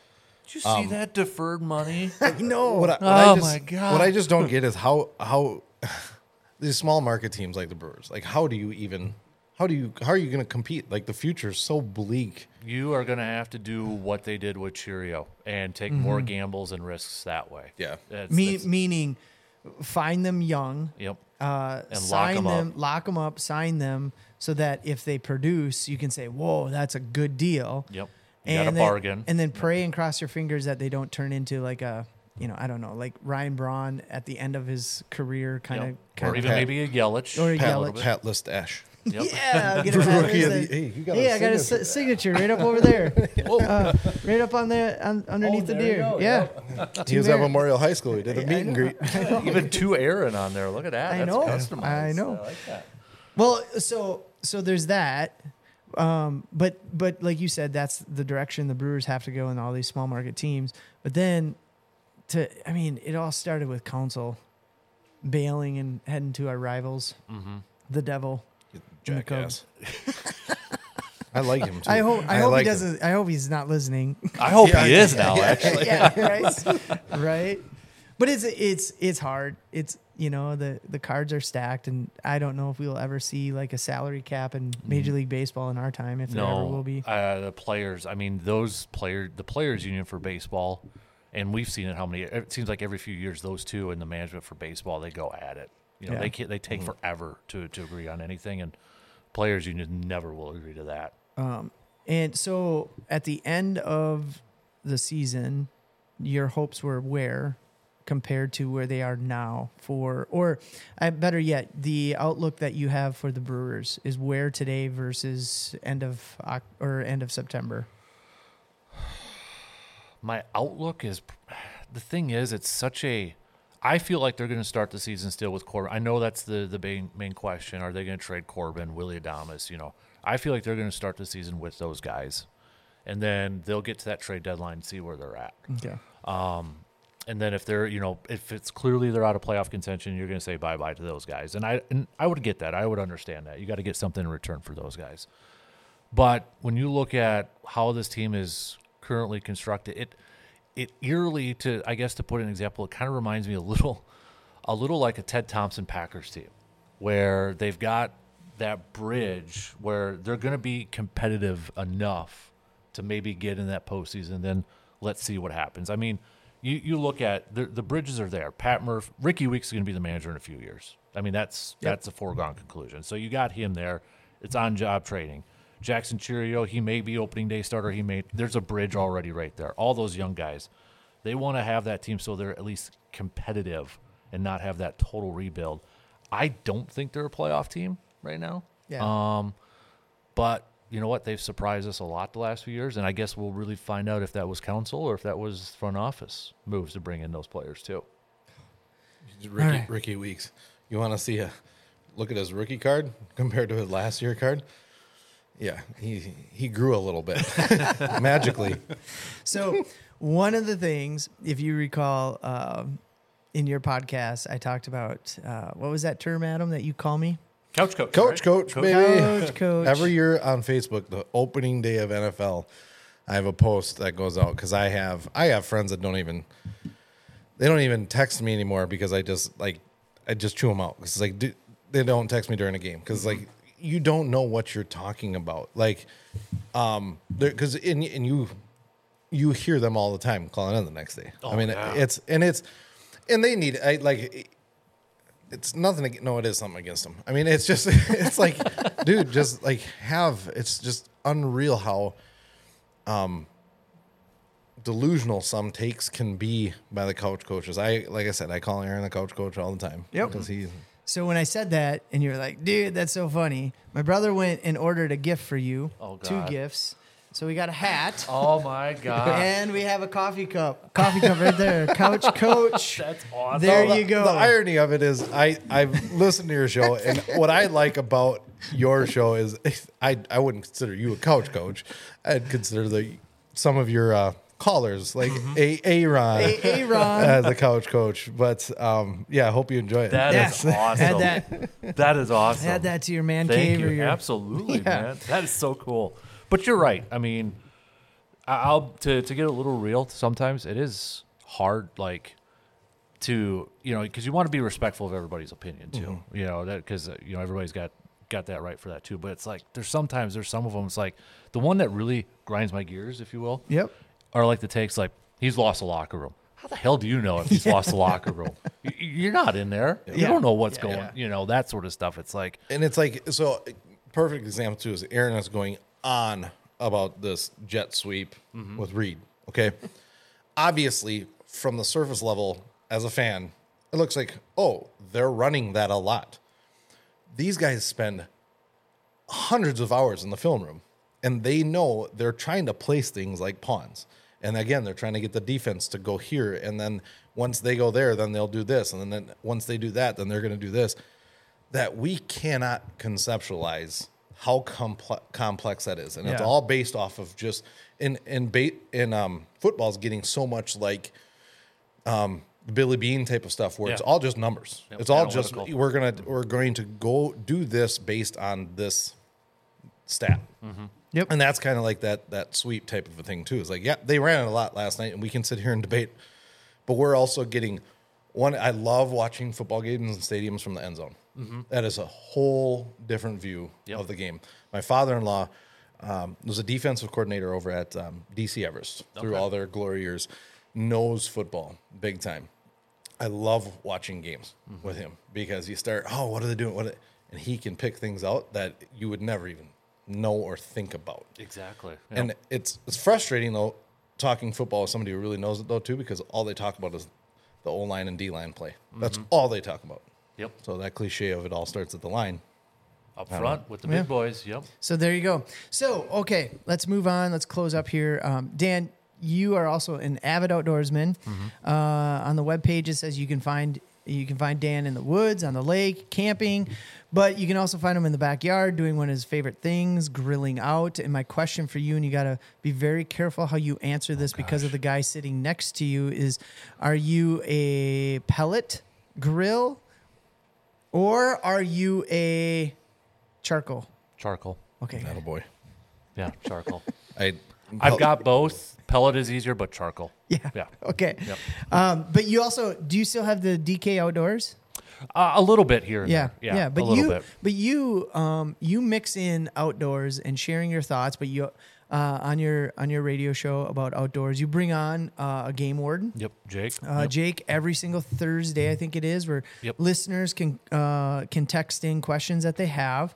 Did you see um, that deferred money? I know. What I, what Oh, I just, my God. What I just don't get is how how these small market teams like the Brewers, like how do you even how do you how are you going to compete? Like the future's so bleak. you are going to have to do what they did with Chourio and take more mm-hmm. gambles and risks that way. Yeah. That's, Me, that's- meaning, find them young, yep. uh, And lock sign 'em them, up. lock them up, sign them, so that if they produce, you can say, "Whoa, that's a good deal." Yep. You got a then, bargain. and then pray and cross your fingers that they don't turn into like a, you know, I don't know, like Ryan Braun at the end of his career, kind of, kind or of. even Pat- maybe a Yelich. Or a Pat, Yelich. Pat Listach. Yep. Yeah, get a pat Rookie of the- hey, you got yeah, I got a signature. right up over there, uh, right up on there, on, underneath the Oh, there you deer. go, Yeah, He was at. Memorial High School. He did a I meet and greet. even two Aaron on there. Look at that. I That's know. customized. I know. I like that. Well, so so there's that. Um, but but like you said, that's the direction the Brewers have to go in all these small market teams. But then, to I mean, it all started with Counsell bailing and heading to our rivals, Mm-hmm. the Devil. and the Jackass. I like him too. I hope I, hope like he doesn't. I hope he's not listening. I hope Yeah, he is yeah, now, yeah. actually. yeah, right, right. But it's it's it's hard. It's you know the the cards are stacked, and I don't know if we'll ever see like a salary cap in Major League Baseball in our time, if there ever will be. uh, the players. I mean, those player, the players' union for baseball, and we've seen it. How many? It seems like every few years, those two and the management for baseball, they go at it. You know, Yeah. they can't, they take forever to to agree on anything, and players' union never will agree to that. Um, and so at the end of the season, your hopes were where compared to where they are now for, or uh, better yet, the outlook that you have for the Brewers is where today versus end of or end of September. my outlook is the thing is it's such a I feel like they're going to start the season still with Corbin. I know that's the the main main question. Are they going to trade Corbin, Willy Adames? You know, I feel like they're going to start the season with those guys, and then they'll get to that trade deadline and see where they're at. Okay. And then if they're, you know, if it's clearly they're out of playoff contention, you're going to say bye bye to those guys. And I and I would get that. I would understand that. You got to get something in return for those guys. But when you look at how this team is currently constructed, it it eerily to I guess to put an example, it kind of reminds me a little a little like a Ted Thompson Packers team, where they've got that bridge where they're going to be competitive enough to maybe get in that postseason. Then let's see what happens. I mean, you, you look at the, the bridges are there. Pat Murph, Rickie Weeks is going to be the manager in a few years. I mean, that's that's a foregone conclusion. So you got him there. It's on job training. Jackson Chourio, he may be opening day starter. He may. There's a bridge already right there. All those young guys, they want to have that team so they're at least competitive and not have that total rebuild. I don't think they're a playoff team right now. Yeah. Um, but you know what? They've surprised us a lot the last few years, and I guess we'll really find out if that was Counsell or if that was front office moves to bring in those players too. Rickie, right. Rickie Weeks. You want to see a look at his rookie card compared to his last year card? Yeah, he he grew a little bit magically. So one of the things, if you recall, um, in your podcast, I talked about uh, what was that term, Adam, that you call me? Couch coach, Coach, right? coach, baby. Coach, coach. Every year on Facebook, the opening day of NFL, I have a post that goes out because I have I have friends that don't even they don't even text me anymore because I just like I just chew them out because like dude, they don't text me during a game because like you don't know what you're talking about like um because and, and you you hear them all the time calling in the next day. I mean yeah. it's and it's and they need I like it's nothing. ag- No, it is something against them. I mean, it's just, it's like, dude, just like have. It's just unreal how, um, delusional some takes can be by the couch coaches. I, like I said, I call Aaron the couch coach all the time. Yep. because he. So when I said that, and you're like, dude, that's so funny. My brother went and ordered a gift for you. Oh, Two God. gifts. So we got a hat. Oh my god, And we have a coffee cup. Coffee cup right there. Couch coach. that's awesome. There the, you go. The irony of it is, I I've listened to your show, and what I like about your show is, I I wouldn't consider you a couch coach. I'd consider the some of your uh, callers like a Aaron. Hey, hey, Ron. as a couch coach. But um, yeah, I hope you enjoy it. That is Yeah. awesome. Add that. That is awesome. Add that to your man Thank cave you. or your. Absolutely, Yeah. man. That is so cool. But you're right. I mean, I'll to to get a little real. Sometimes it is hard, like to you know, because you want to be respectful of everybody's opinion too. Mm-hmm. You know that because you know everybody's got got that right for that too. But it's like there's sometimes there's some of them. It's like the one that really grinds my gears, if you will, Yep. are like the takes like he's lost a locker room. How the hell do you know if he's lost the locker room? You're not in there. You don't know what's Yeah, going. yeah. You know that sort of stuff. It's like and it's like so. Perfect example too is Aaron is going on about this jet sweep with Reed. Okay, obviously from the surface level as a fan, it looks like oh they're running that a lot. These guys spend hundreds of hours in the film room and they know they're trying to place things like pawns. And again, they're trying to get the defense to go here. And then once they go there, then they'll do this. And then once they do that, then they're going to do this. That we cannot conceptualize how comple- complex that is. And it's Yeah. all based off of just in in bait in um football's getting so much like um the Billy Beane type of stuff where it's Yeah. all just numbers. It's all just analytical. we're gonna we're going to go do this based on this stat. Yep. And that's kind of like that that sweep type of a thing too. It's like, yeah, they ran it a lot last night, and we can sit here and debate, but we're also getting one. I love watching football games and stadiums from the end zone. That is a whole different view Yep. of the game. My father-in-law um, was a defensive coordinator over at um, DC Everest through all their glory years. Knows football big time. I love watching games Mm-hmm. with him because you start, oh, what are they doing? What? are-" And he can pick things out that you would never even know or think about. exactly. And it's it's frustrating though talking football with somebody who really knows it though too because all they talk about is the O line and D line play. That's all they talk about. yep. So that cliche of it all starts at the line. Up front with the Yeah. big boys. Yep. So there you go. So okay, let's move on. Let's close up here. Um, Dan, you are also an avid outdoorsman. Mm-hmm. Uh, on the web page, it says you can find you can find Dan in the woods, on the lake, camping, but you can also find him in the backyard doing one of his favorite things, grilling out. And my question for you, and you got to be very careful how you answer this oh, because of the guy sitting next to you, is: Are you a pellet grill, or are you a charcoal? Charcoal. Okay, That a boy. Yeah, charcoal. I I've got both. Pellet is easier, but charcoal. yeah, Yeah. okay. Yep. Um, but you also do you still have the DK outdoors? Uh, a little bit here. And Yeah, there. yeah, But a little you, bit. but you, um, you mix in outdoors and sharing your thoughts. But you, uh, on your on your radio show about outdoors, you bring on uh, a game warden. Yep, Jake. Uh, Yep. Jake, every single Thursday, I think it is, where Yep. listeners can uh, can text in questions that they have,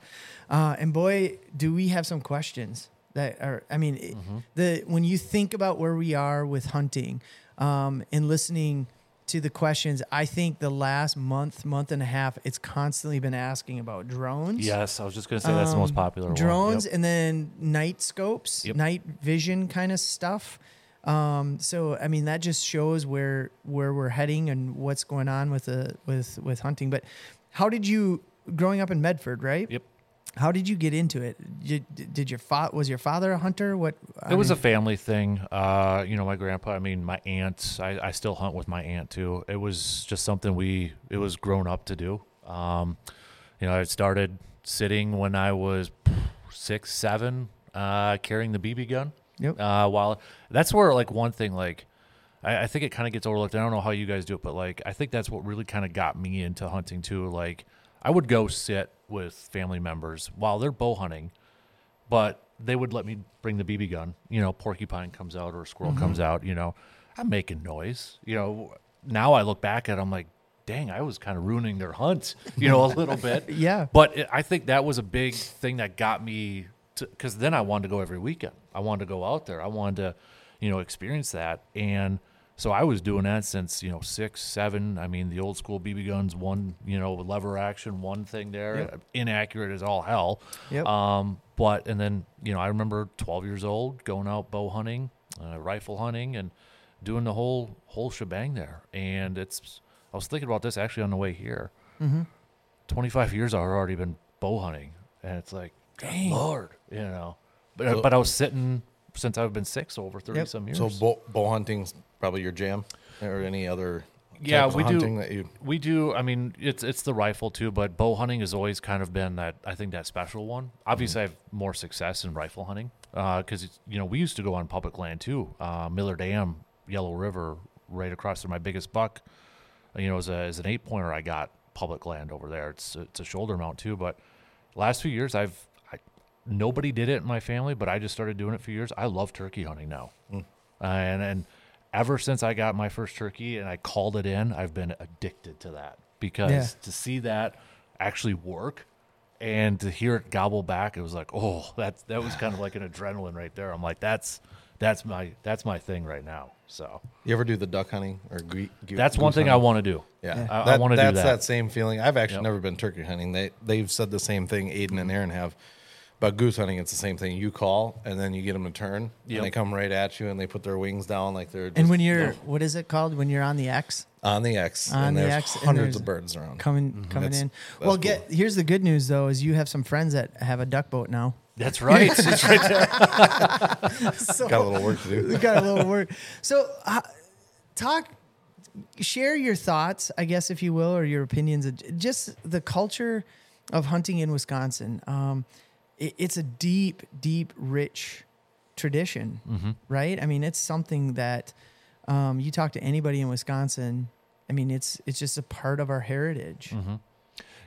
uh, and boy, do we have some questions that are. I mean, Mm-hmm. the when you think about where we are with hunting, um, and listening to the questions, I think the last month, month and a half, it's constantly been asking about drones. Yes, I was just gonna say that's the most Um, popular drones one. Yep. and then night scopes, Yep. night vision kind of stuff. Um, so I mean that just shows where where we're heading and what's going on with the with with hunting. But how did you growing up in Medford, right? Yep. How did you get into it? Did, did your fa- was your father a hunter? What I It was a family thing. Uh, you know, my grandpa, I mean, my aunt, I, I still hunt with my aunt too. It was just something we, it was grown up to do. Um, you know, I started sitting when I was six, seven, uh, carrying the BB gun. Yep. Uh, while that's where like one thing, like, I, I think it kind of gets overlooked. I don't know how you guys do it, but like, I think that's what really kind of got me into hunting too. Like, I would go sit with family members while they're bow hunting but they would let me bring the BB gun. You know, porcupine comes out or a squirrel Mm-hmm. comes out. You know, I'm making noise. You know, now I look back at, it, I'm like, dang, I was kind of ruining their hunt. You know, a little bit. Yeah. But it, I think that was a big thing that got me to because then I wanted to go every weekend. I wanted to go out there. I wanted to, you know, experience that and. So I was doing that since you know six, seven. I mean, the old school BB guns, one you know lever action, one thing there, inaccurate as all hell. Yep. Um, but and then you know I remember 12 years old going out bow hunting, uh, rifle hunting, and doing the whole whole shebang there. And it's I was thinking about this actually on the way here. Mm-hmm. 25 years I've already been bow hunting, and it's like, dang, Lord, you know. But but I was sitting since I've been six, so over 30 Yep. some years. So bow, bow hunting's probably your jam, or any other Yeah, type of we do- that you. We do. I mean, it's it's the rifle too, but bow hunting has always kind of been that. I think that special one. Obviously, I have more success in rifle hunting because you know we used to go on public land too. Uh, Miller Dam, Yellow River, right across from my biggest buck. You know, as, a, as an eight pointer, I got public land over there. It's it's a shoulder mount too. But last few years, I've I, nobody did it in my family, but I just started doing it for years. I love turkey hunting now, uh, and and ever since I got my first turkey and I called it in, I've been addicted to that because Yeah. to see that actually work and to hear it gobble back, it was like, oh, that that was kind of like an adrenaline right there. I'm like, that's that's my that's my thing right now. So You ever do the duck hunting or gre- ge- that's one thing I want to do. Yeah, I- I wanna do That's that. that same feeling. I've actually Yep. never been turkey hunting. They they've said the same thing. Aiden and Aaron have, but goose hunting it's the same thing. You call and then you get them to turn, Yep. and they come right at you and they put their wings down like they're just And when you're what is it called when you're on the X? on the X On and the there's X, and hundreds there's- of birds around. coming coming That's- in. that's Well, get here's the good news though is you have some friends that have a duck boat now. That's right. it's right there. So Got a little work to do. got a little work. So uh, talk share your thoughts, I guess if you will or your opinions of just the culture of hunting in Wisconsin. Um, it, it's a deep deep rich tradition, Mm-hmm. right? I mean, it's something that um, you talk to anybody in Wisconsin, I mean, it's it's just a part of our heritage. Mm-hmm.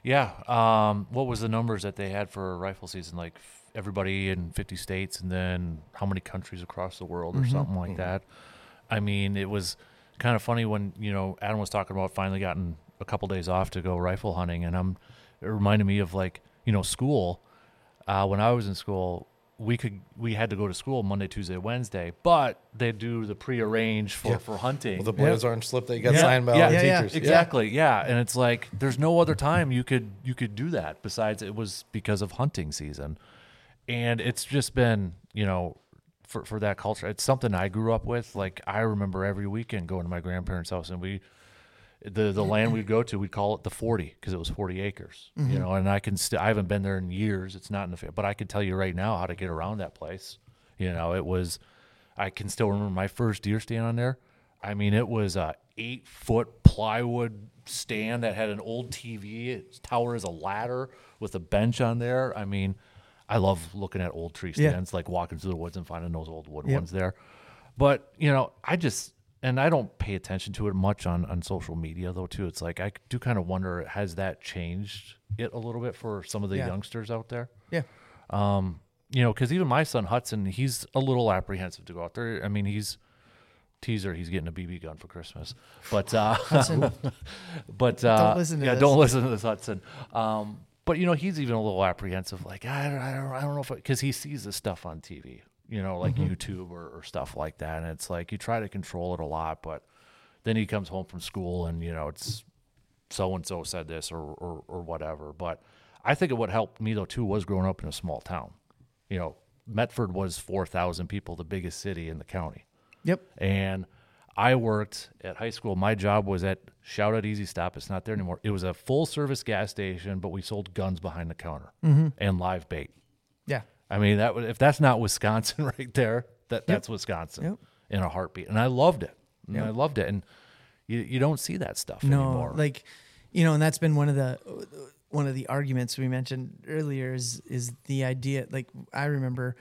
Yeah. Um, what was the numbers that they had for rifle season? Like f- everybody in 50 states, and then how many countries across the world, or something like that. I mean, it was kind of funny when you know Adam was talking about finally gotten a couple days off to go rifle hunting, and I'm it reminded me of like you know school. Uh, when I was in school, we could we had to go to school Monday, Tuesday, Wednesday, but they do the prearranged for Yeah. for hunting. Well, the Blaze Orange slip that you got Yeah. signed by Yeah. all the Yeah, yeah. teachers. Exactly. Yeah. And it's like there's no other time you could you could do that besides it was because of hunting season. And it's just been, you know, for for that culture. It's something I grew up with. Like I remember every weekend going to my grandparents' house, and we the the land we'd go to, we'd call it the forty because it was forty acres. You mm-hmm. know, and I can still I haven't been there in years. It's not in the but I can tell you right now how to get around that place. You know, it was I can still remember my first deer stand on there. I mean, it was a eight foot plywood stand that had an old TV its tower as a ladder with a bench on there. I mean, I love looking at old tree Yeah. stands, like walking through the woods and finding those old wood ones there. But you know, I just and I don't pay attention to it much on on social media though. Too, it's like I do kind of wonder has that changed it a little bit for some of the Yeah. youngsters out there? Yeah. Um, you know, because even my son Hudson, he's a little apprehensive to go out there. I mean, he's teaser, he's getting a BB gun for Christmas, but uh, but uh, Don't listen to yeah, this. don't listen to this Hudson. Um, but you know, he's even a little apprehensive, like I don't, I don't, I don't know if because he sees this stuff on TV, you know, like Mm-hmm. YouTube or, or stuff like that, and it's like you try to control it a lot, but then he comes home from school and you know it's so and so said this or, or or whatever. But I think it what helped me though too was growing up in a small town. You know, Medford was four thousand people, the biggest city in the county, Yep. and I worked at high school. My job was at Shout Out Easy Stop. It's not there anymore. It was a full service gas station, but we sold guns behind the counter and live bait. Yeah. I mean, that if that's not Wisconsin right there, that that's Wisconsin Yep. in a heartbeat. And I loved it. And Yep. I loved it. And you, you don't see that stuff no anymore. like you know and that's been one of the one of the arguments we mentioned earlier is is the idea like i remember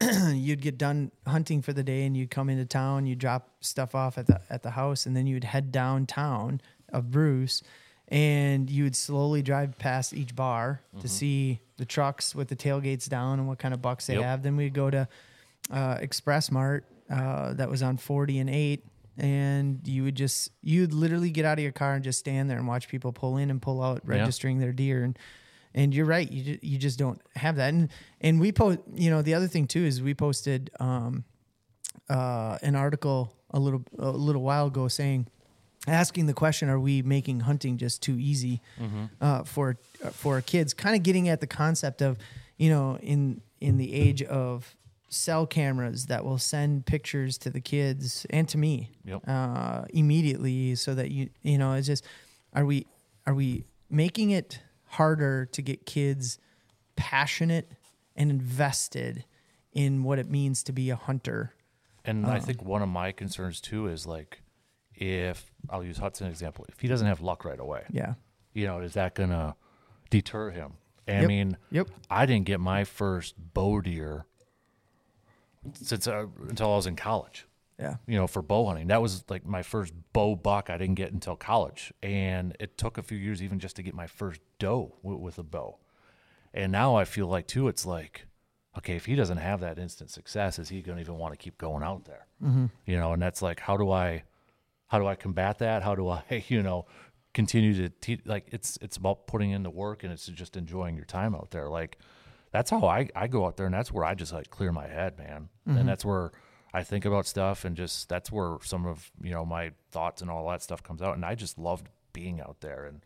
you'd get done hunting for the day and you'd come into town you'd drop stuff off at the at the house and then you'd head downtown of bruce and you would slowly drive past each bar to mm-hmm. see the trucks with the tailgates down and what kind of bucks they Yep. have. Then we'd go to uh, express mart uh, that was on 40 and 8 and you would just you'd literally get out of your car and just stand there and watch people pull in and pull out Yeah. registering their deer. And and you're right. You you just don't have that. And and we post you know the other thing too is we posted um uh an article a little a little while ago saying asking the question are we making hunting just too easy uh, for for kids kind of getting at the concept of you know in in the age of cell cameras that will send pictures to the kids and to me Yep. uh, immediately so that you you know it's just are we are we making it harder to get kids passionate and invested in what it means to be a hunter And. I think one of my concerns too is like, if I'll use Hudson example, if he doesn't have luck right away, yeah you know, is that gonna deter him? I Yep. mean, Yep. I didn't get my first bow deer since uh, until I was in college. yeah You know, for bow hunting, that was like my first bow buck. I didn't get until college, and it took a few years even just to get my first doe w- with a bow. And now I feel like too, it's like, okay, if he doesn't have that instant success, is he going to even want to keep going out there? Mm-hmm. You know, and that's like, how do I, how do I combat that? How do I, you know, continue to teach? Like, it's it's about putting in the work, and it's just enjoying your time out there. Like, that's how I I go out there, and that's where I just like clear my head, man. And mm-hmm. that's where I think about stuff, and just that's where some of you know my thoughts and all that stuff comes out. And I just loved being out there, and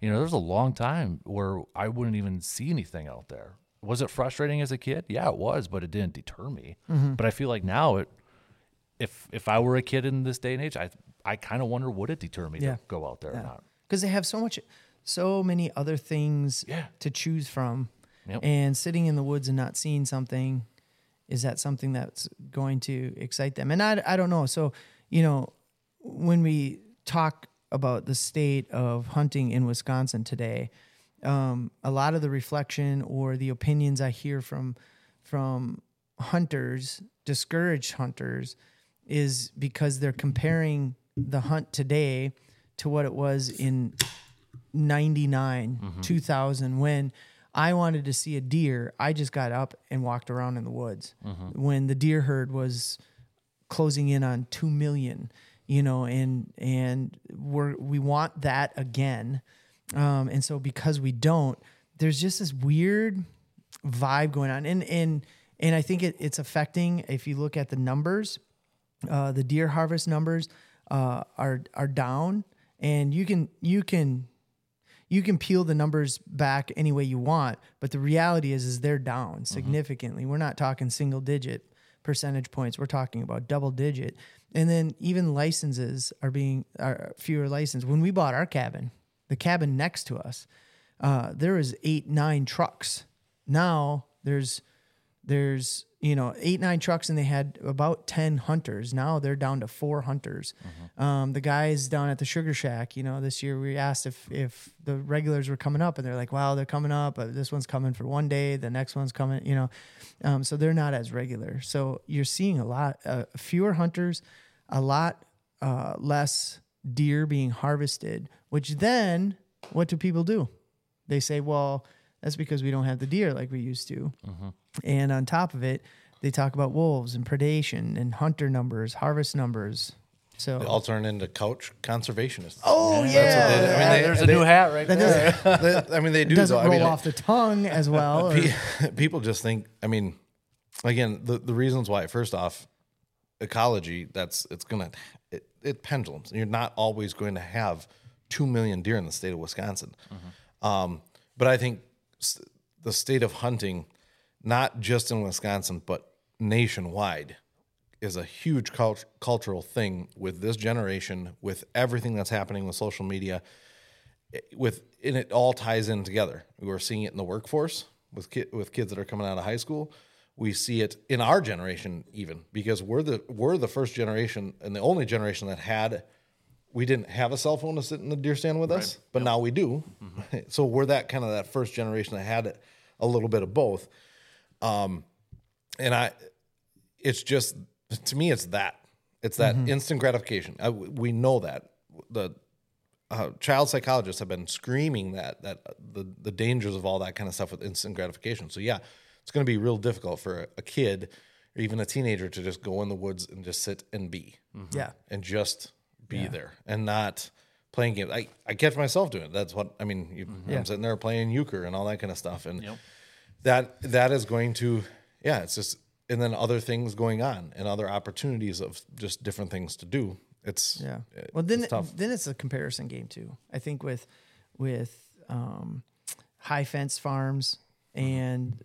you know, there's a long time where I wouldn't even see anything out there. Was it frustrating as a kid? Yeah, it was, but it didn't deter me. Mm-hmm. But I feel like now it, if if I were a kid in this day and age, I I kind of wonder would it deter me Yeah. to go out there or not? Because they have so much so many other things Yeah. to choose from Yep. and sitting in the woods and not seeing something is that something that's going to excite them and I, I don't know so you know when we talk about the state of hunting in wisconsin today um, a lot of the reflection or the opinions i hear from from hunters discouraged hunters is because they're comparing the hunt today to what it was in 99 2000 when i wanted to see a deer i just got up and walked around in the woods. When the deer herd was closing in on 2 million you know and and we're we want that again. Um and so because we don't there's just this weird vibe going on. And and and i think it, it's affecting if you look at the numbers uh, the deer harvest numbers uh, are are down, and you can you can you can peel the numbers back any way you want, but the reality is is they're down significantly. We're not talking single digit percentage points. We're talking about double digit. And then even licenses are being are fewer licenses. When we bought our cabin, the cabin next to us, uh, there was eight, nine trucks. Now there's there's you know eight nine trucks and they had about 10 hunters. Now they're down to four hunters. Um, the guys down at the sugar shack you know this year we asked if if the regulars were coming up and they're like wow they're coming up but this one's coming for one day the next one's coming you know. Um, so they're not as regular. So you're seeing a lot uh, fewer hunters a lot uh, less deer being harvested which then what do people do? They say well that's because we don't have the deer like we used to and on top of it, they talk about wolves and predation and hunter numbers, harvest numbers. So They all turn into couch conservationists. Oh That's yeah, they- I mean, they- There's a new hat right there. They- I mean, they do. doesn't though. roll I mean, off the tongue as well. people just think i mean again the, the reasons why first off ecology that's it's gonna it, it pendulums you're not always going to have 2 million deer in the state of wisconsin um, but i think the state of hunting not just in wisconsin but nationwide is a huge cult- cultural thing with this generation with everything that's happening with social media eh, with and it all ties in together. We're seeing it in the workforce with ki- with kids that are coming out of high school. We see it in our generation even because we're the we're the first generation and the only generation that had we didn't have a cell phone to sit in the deer stand with us, but now we do. Mm-hmm. So we're that kind of that first generation that had a little bit of both. Um, and I, it's just to me, it's that it's that instant gratification. I, we know that the uh, child psychologists have been screaming that that uh, the the dangers of all that kind of stuff with instant gratification. So yeah, it's going to be real difficult for a, a kid or even a teenager to just go in the woods and just sit and be yeah, and just be there and not playing games. I, I catch myself doing it. That's what I mean. You, I'm sitting there playing euchre and all that kind of stuff, and that that is going to yeah. It's just and then other things going on and other opportunities of just different things to do. It's yeah. Well, then it's then it's a comparison game too. I think with with um, high fence farms and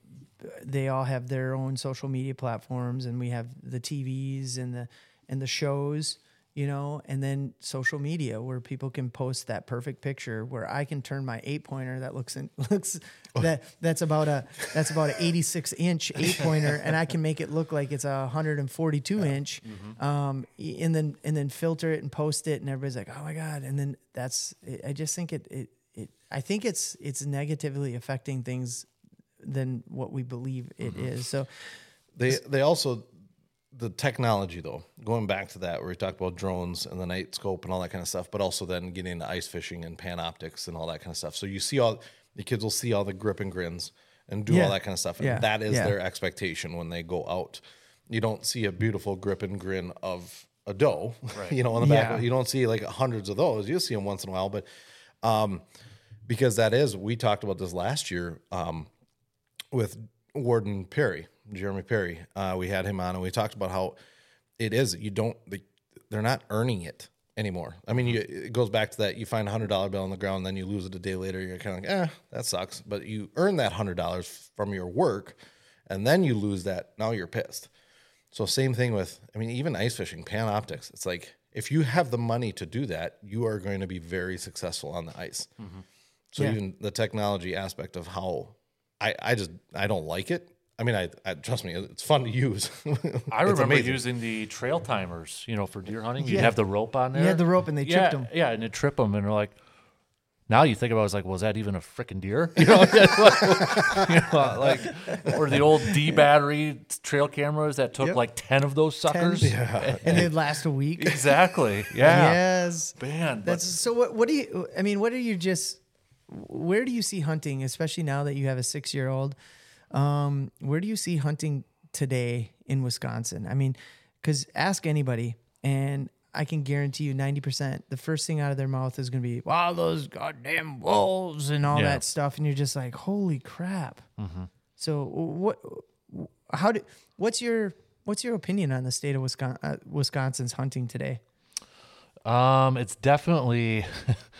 they all have their own social media platforms, and we have the TVs and the and the shows. You know, and then social media where people can post that perfect picture where I can turn my eight pointer that looks in, looks that that's about a that's about an 86 inch eight pointer and I can make it look like it's a 142 inch um and then and then filter it and post it and everybody's like oh my god. And then that's I just think it it, it I think it's it's negatively affecting things than what we believe it is. So They they also the technology though, going back to that where we talked about drones and the night scope and all that kind of stuff, but also then getting into ice fishing and Panoptix and all that kind of stuff. So you see all the kids will see all the grip and grins and do Yeah. all that kind of stuff. And Yeah. that is Yeah. their expectation when they go out. You don't see a beautiful grip and grin of a doe, you know, on the back. Yeah. You don't see like hundreds of those. You'll see them once in a while, but um, because that is, we talked about this last year. Um, with Warden Perry, Jeremy Perry. Uh, we had him on, and we talked about how it is you don't they, they're not earning it anymore. I mean, you, it goes back to that you find a hundred dollar bill on the ground, then you lose it a day later. You're kind of like, eh, that sucks. But you earn that hundred dollars from your work, and then you lose that. Now you're pissed. So same thing with, I mean, even ice fishing, Panoptix. It's like if you have the money to do that, you are going to be very successful on the ice. So Yeah. even the technology aspect of how I, I just I don't like it. I mean, I, I trust me, it's fun to use. I remember amazing. using the trail timers, you know, for deer hunting. You'd Yeah. have the rope on there. You had the rope and they yeah, them. Yeah, and they trip them, and they're like, now you think about it, it's like, was that even a freaking deer? You know, you know, like, or the old D battery trail cameras that took Yep. like 10 of those suckers. and they'd last a week Exactly. Yeah. yes Man, but- so. What? What do you? I mean, what are you just? Where do you see hunting, especially now that you have a six-year-old? Um, where do you see hunting today in Wisconsin? I mean, because ask anybody, and I can guarantee you, ninety percent, the first thing out of their mouth is going to be, "Wow, those goddamn wolves" and all Yeah. that stuff, and you're just like, "Holy crap!" So what? How do? What's your What's your opinion on the state of Wisconsin, uh, Wisconsin's hunting today? Um, it's definitely,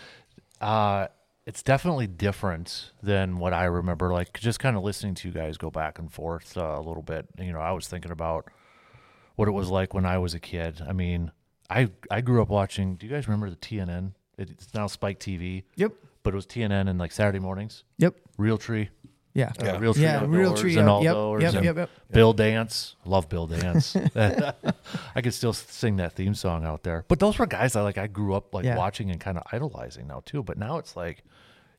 uh, it's definitely different than what I remember. Like just kind of listening to you guys go back and forth uh, a little bit. You know, I was thinking about what it was like when I was a kid. I mean, I I grew up watching. Do you guys remember the TNN? It's now Spike TV, Yep. but it was TNN and like Saturday mornings. Yep. Realtree, Yeah. uh, Realtree, Yeah, Real Outdoors Tree, and uh, yep, Outdoors yep, and yep, yep. Bill Dance. Love Bill Dance. I could still sing that theme song out there. But those were guys I like. I grew up like Yeah. watching and kind of idolizing now too. But now it's like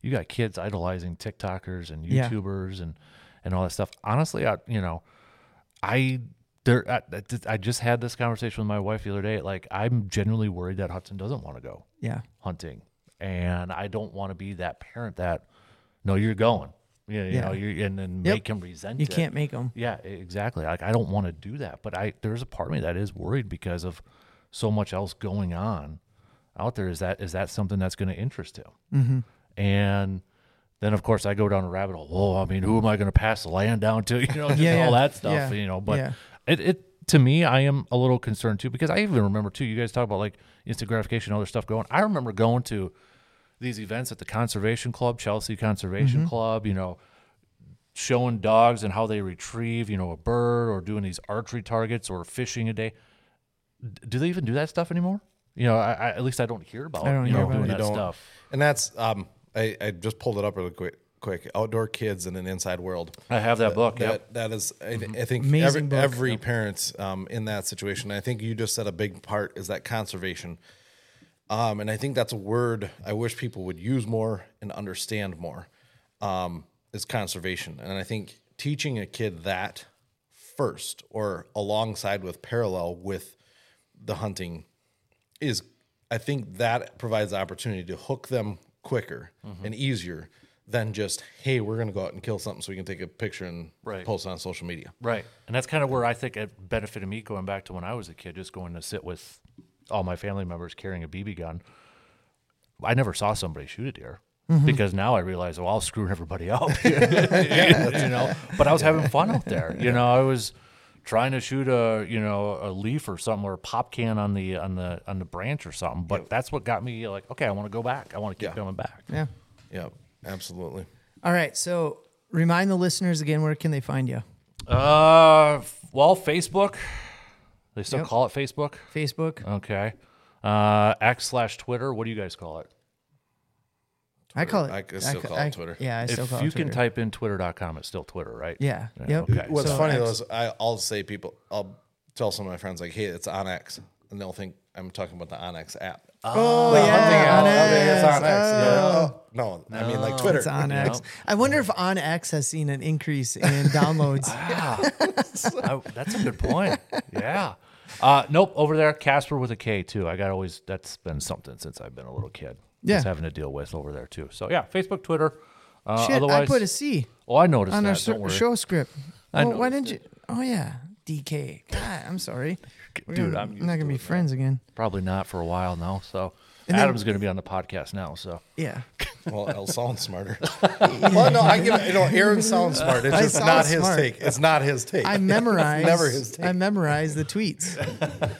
you got kids idolizing TikTokers and Yeah. YouTubers and and all that stuff. Honestly, I you know, I there I, I just had this conversation with my wife the other day. Like I'm genuinely worried that Hudson doesn't want to go Yeah. hunting, and I don't want to be that parent that no, you're going. Know, you Yeah. know, you and then Yep. make him resent You it. can't make them. Yeah, exactly. Like I don't want to do that, but I there's a part of me that is worried because of so much else going on out there. Is that is that something that's going to interest him? Mm-hmm. And then of course I go down a rabbit hole. Oh, I mean, who am I going to pass the land down to? You know, just Yeah, all yeah. that stuff. Yeah. You know, but Yeah. it it to me, I am a little concerned too because I even remember too. You guys talk about like instant gratification, and other stuff going. I remember going to these events at the Conservation Club, Chelsea Conservation Mm-hmm. Club. You know, showing dogs and how they retrieve, you know, a bird or doing these archery targets or fishing a day. Do they even do that stuff anymore? You know, I, I at least I don't hear about I don't you hear know about doing that don't. stuff. And that's um, I, I just pulled it up really quick. Quick, outdoor kids in an inside world. I have that book. That Yep. that is, I, I think Amazing every, book. every parent um, in that situation. I think you just said a big part is that conservation, um, and I think that's a word I wish people would use more and understand more. Um, is conservation, and I think teaching a kid that first or alongside with parallel with the hunting is I think that provides the opportunity to hook them quicker Mm-hmm. and easier than just, hey, we're going to go out and kill something so we can take a picture and Right. post it on social media. Right. And that's kind of where I think it benefited me going back to when I was a kid, just going to sit with all my family members carrying a BB gun. I never saw somebody shoot a deer because now I realize, well, I was screwing everybody up. you know, but I was having fun out there. You know, I was trying to shoot a you know a leaf or something or a pop can on the on the on the branch or something. But that's what got me like, okay, I want to go back. I want to keep Yeah. coming back. Yeah. Yep, absolutely. All right. So remind the listeners again, where can they find you? Uh, well, Facebook. They still Yep. call it Facebook. Facebook. Okay. Uh, X slash Twitter. What do you guys call it? I call it. I could still ca- call it I- Twitter. Yeah, I still if call you it can type in twitter.com, it's still Twitter, right? Yeah. Yeah, Yep. okay. What's So funny X- though is I, I'll say people, I'll tell some of my friends like, hey, it's on X, and they'll think I'm talking about the onX app. Oh, The yeah. hunting app. on it's X. on X. Oh, Yeah. No, I mean like Twitter. It's on Yeah. X. I wonder if on X has seen an increase in downloads. Oh, that's a good point. Yeah. Uh, nope. Over there, Kasper with a K too. I got always, that's been something since I've been a little kid. Yeah. Just having to deal with over there too. So yeah, Facebook, Twitter. Uh, Shit, otherwise, I put a C oh, I noticed on that. our Don't show, worry. show script. I Oh, why didn't you? Oh yeah, DK. God, I'm sorry. We're Dude, gonna- I'm not gonna be friends again. Probably not for a while now. So And Adam's going to be on the podcast now. So Yeah. Well, it'll sound smarter. well, no, I get it. You know, Aaron sounds smart. It's I just sound not his smart. take. It's not his take. I memorize. never his take. I memorize the tweets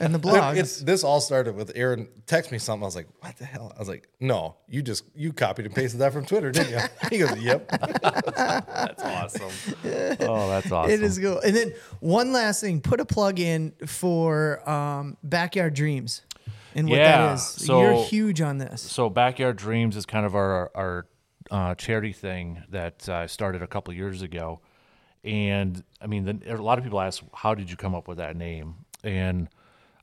and the But blogs. It's, this all started with Aaron text me something. I was like, "What the hell?" I was like, "No, you just you copied and pasted that from Twitter, didn't you?" He goes, "Yep." that's awesome. oh, that's awesome. It is cool. And then one last thing, put a plug in for um, Backyard Dreams and what Yeah, that is. so- You're huge on this. So Backyard Dreams is kind of our our uh, charity thing that uh, started a couple years ago, and I mean, the, a lot of people ask, "How did you come up with that name?" And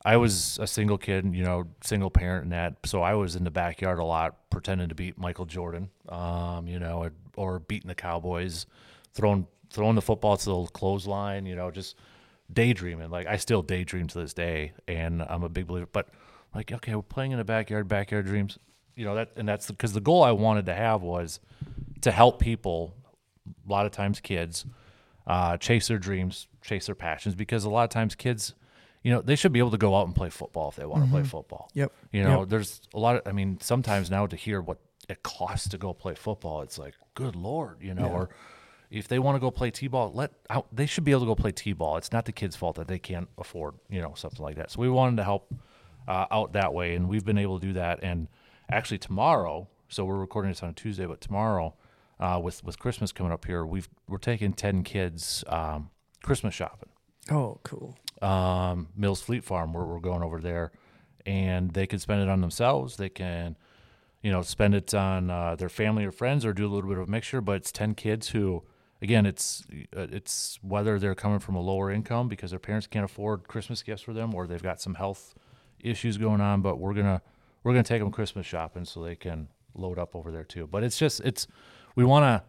I was a single kid, you know, single parent, and that, so I was in the backyard a lot, pretending to beat Michael Jordan, um, you know, or, or beating the Cowboys, throwing throwing the football to the clothesline, you know, just daydreaming. Like I still daydream to this day, and I'm a big believer. But like, okay, we're playing in the backyard, backyard dreams, you know that, and that's because the goal I wanted to have was to help people, a lot of times kids, uh, chase their dreams, chase their passions. Because a lot of times kids, you know, they should be able to go out and play football if they want to play football. Yep. You know, Yep. there's a lot of. I mean, sometimes now to hear what it costs to go play football, it's like, good lord, you know, or if they want to go play t-ball, let out. They should be able to go play t-ball. It's not the kids' fault that they can't afford, you know, something like that. So we wanted to help uh, out that way, and we've been able to do that. And actually, tomorrow, so we're recording this on a Tuesday, but tomorrow, uh, with with Christmas coming up here, we've we're taking ten kids um, Christmas shopping. Oh, cool. um, Mills Fleet Farm, where we're going over there, and they can spend it on themselves. They can, you know, spend it on uh, their family or friends, or do a little bit of a mixture. But it's ten kids who, again, it's uh, it's whether they're coming from a lower income because their parents can't afford Christmas gifts for them, or they've got some health issues going on. But we're gonna we're gonna take them Christmas shopping so they can load up over there too. But it's just it's we want to.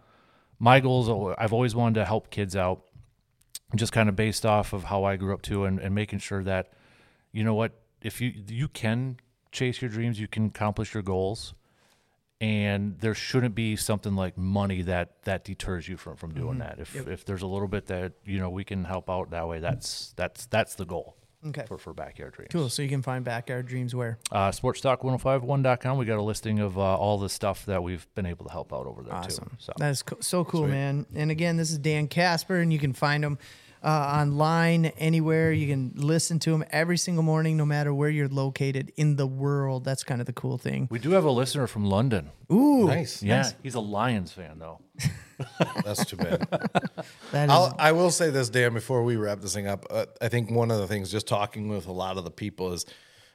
My goals. I've always wanted to help kids out just kind of based off of how I grew up too, and, and making sure that, you know what, if you you can chase your dreams, you can accomplish your goals, and there shouldn't be something like money that that deters you from from doing mm-hmm. that. If if there's a little bit that you know we can help out that way, that's that's that's the goal. Okay. For, for backyard dreams. Cool. So you can find Backyard Dreams where? Uh, sportstalk1051.com. We got a listing of uh, all the stuff that we've been able to help out over there Awesome. too. So That is co- so cool, man. And again, this is Dan Kasper, and you can find him uh, online anywhere. You can listen to them every single morning, no matter where you're located in the world. That's kind of the cool thing. we do have a listener from London. Ooh, Nice. Yeah, he's a Lions fan though. That's too bad. that is I'll, I will say this, Dan, before we wrap this thing up. Uh, I think one of the things, just talking with a lot of the people, is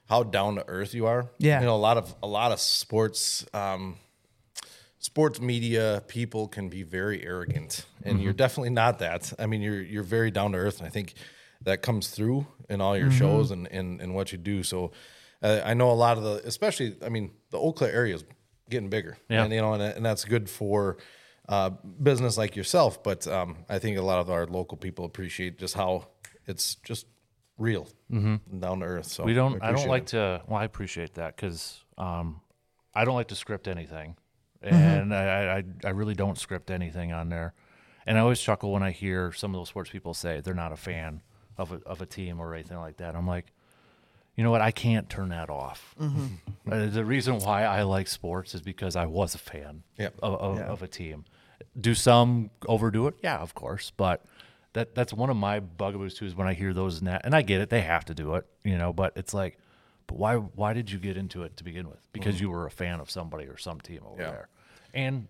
how down to earth you are. Yeah. you know, a lot of a lot of sports, um, sports media people can be very arrogant, and you're definitely not that. I mean, you're you're very down to earth, and I think that comes through in all your shows and, and and what you do. So, uh, I know a lot of the, especially, I mean, the Eau Claire area is getting bigger, Yeah. and you know, and, and that's good for uh, business like yourself. But um, I think a lot of our local people appreciate just how it's just real, and down to earth. So we don't. I don't like it. to. Well, I appreciate that because um, I don't like to script anything, Mm-hmm. and I, I I really don't script anything on there. And I always chuckle when I hear some of those sports people say they're not a fan of a of a team or anything like that. I'm like, you know what? I can't turn that off. Mm-hmm. Uh, the reason why I like sports is because I was a fan Yep. of, of, of a team. Do some overdo it? Yeah, of course. But that that's one of my bugaboos too is when I hear those and that. and I get it, they have to do it, you know. But it's like, but why why did you get into it to begin with? Because mm-hmm. you were a fan of somebody or some team over. Yeah. there, and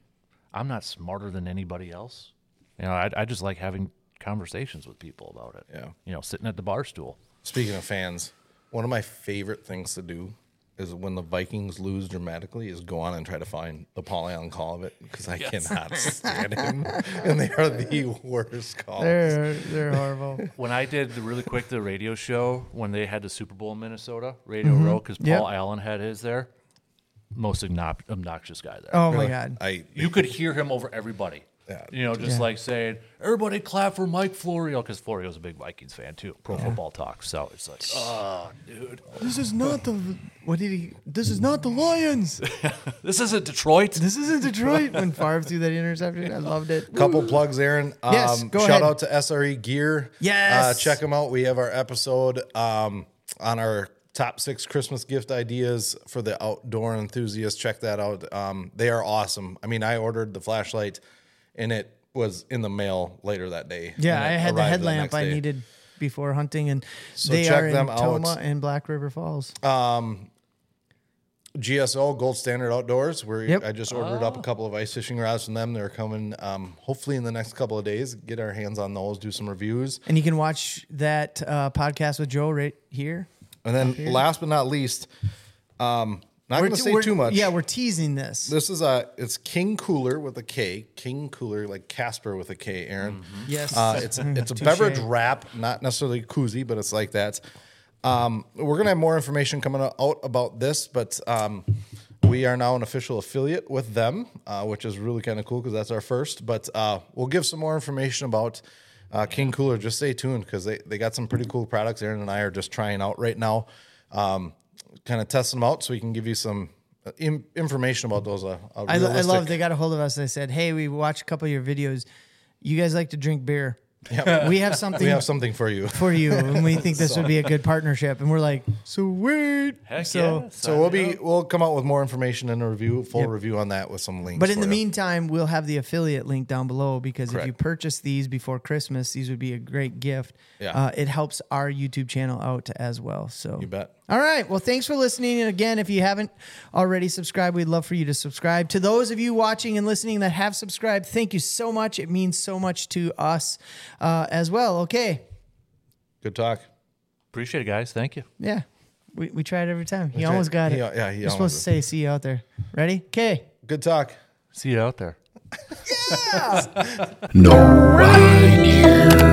I'm not smarter than anybody else. You know, I, I just like having conversations with people about it. Yeah. you know, sitting at the bar stool. Speaking of fans, one of my favorite things to do is when the Vikings lose dramatically is go on and try to find the Paul Allen call of it because I cannot stand him, and they are the worst calls. they're they're horrible. when I did the really quick the radio show when they had the Super Bowl in Minnesota, Radio mm-hmm. Row, because Paul Yep. Allen had his there. Most obnoxious guy there. Oh my god. I You could hear him over everybody. Yeah. You know, just Yeah. like saying, "Everybody clap for Mike Florio," because Florio's a big Vikings fan too. Pro Football Talk. So it's like, oh, dude, This is not the what did he? This is not the Lions. this isn't Detroit. This isn't Detroit. When Favre threw that interception, I loved it. Couple plugs, Aaron. Um, Yes, go shout ahead. out to SRE Gear. Yes. Uh, check them out. We have our episode um, on our top six Christmas gift ideas for the outdoor enthusiasts. Check that out. Um, they are awesome. I mean, I ordered the flashlight and it was in the mail later that day. Yeah, I had the headlamp next I needed before hunting, and So they check are in out. Tomah and Black River Falls. GSO Gold Standard Outdoors. Where Yep. I just ordered up a couple of ice fishing rods from them. They're coming um, hopefully in the next couple of days. Get our hands on those. Do some reviews. and you can watch that uh, podcast with Joe right here. And then last but not least, um, not going to say too much. Yeah, we're teasing this. This is a it's King Cooler with a K. King Cooler like Kasper with a K. Aaron. Yes. Uh, it's it's a Touche. beverage wrap, not necessarily koozie, but it's like that. Um, we're gonna have more information coming out about this, but um, we are now an official affiliate with them, uh, which is really kind of cool because that's our first. But uh, we'll give some more information about uh, King Cooler. Just stay tuned because they, they got some pretty cool products. Aaron and I are just trying out right now, um, kind of testing them out so we can give you some uh, im- information about those. Uh, uh, I, lo- I love they got a hold of us. They said, "Hey, we watched a couple of your videos. You guys like to drink beer. We have something we have something for you. for you, and we think this would be a good partnership." And we're like, "Sweet." Heck so, yeah. So we'll be we'll come out with more information and a review, full review on that with some links. But in the you. meantime, we'll have the affiliate link down below because if you purchase these before Christmas, these would be a great gift. Yeah. Uh, it helps our YouTube channel out as well. So you bet. All right. Well, thanks for listening. And again, if you haven't already subscribed, we'd love for you to subscribe. To those of you watching and listening that have subscribed, thank you so much. It means so much to us uh, as well. Okay. Good talk. Appreciate it, guys. Thank you. Yeah. We, we try it every time. He tried- almost got he- it. yeah, he You're supposed to say see you out there. Ready? Okay. Good talk. See you out there. Yeah. no idea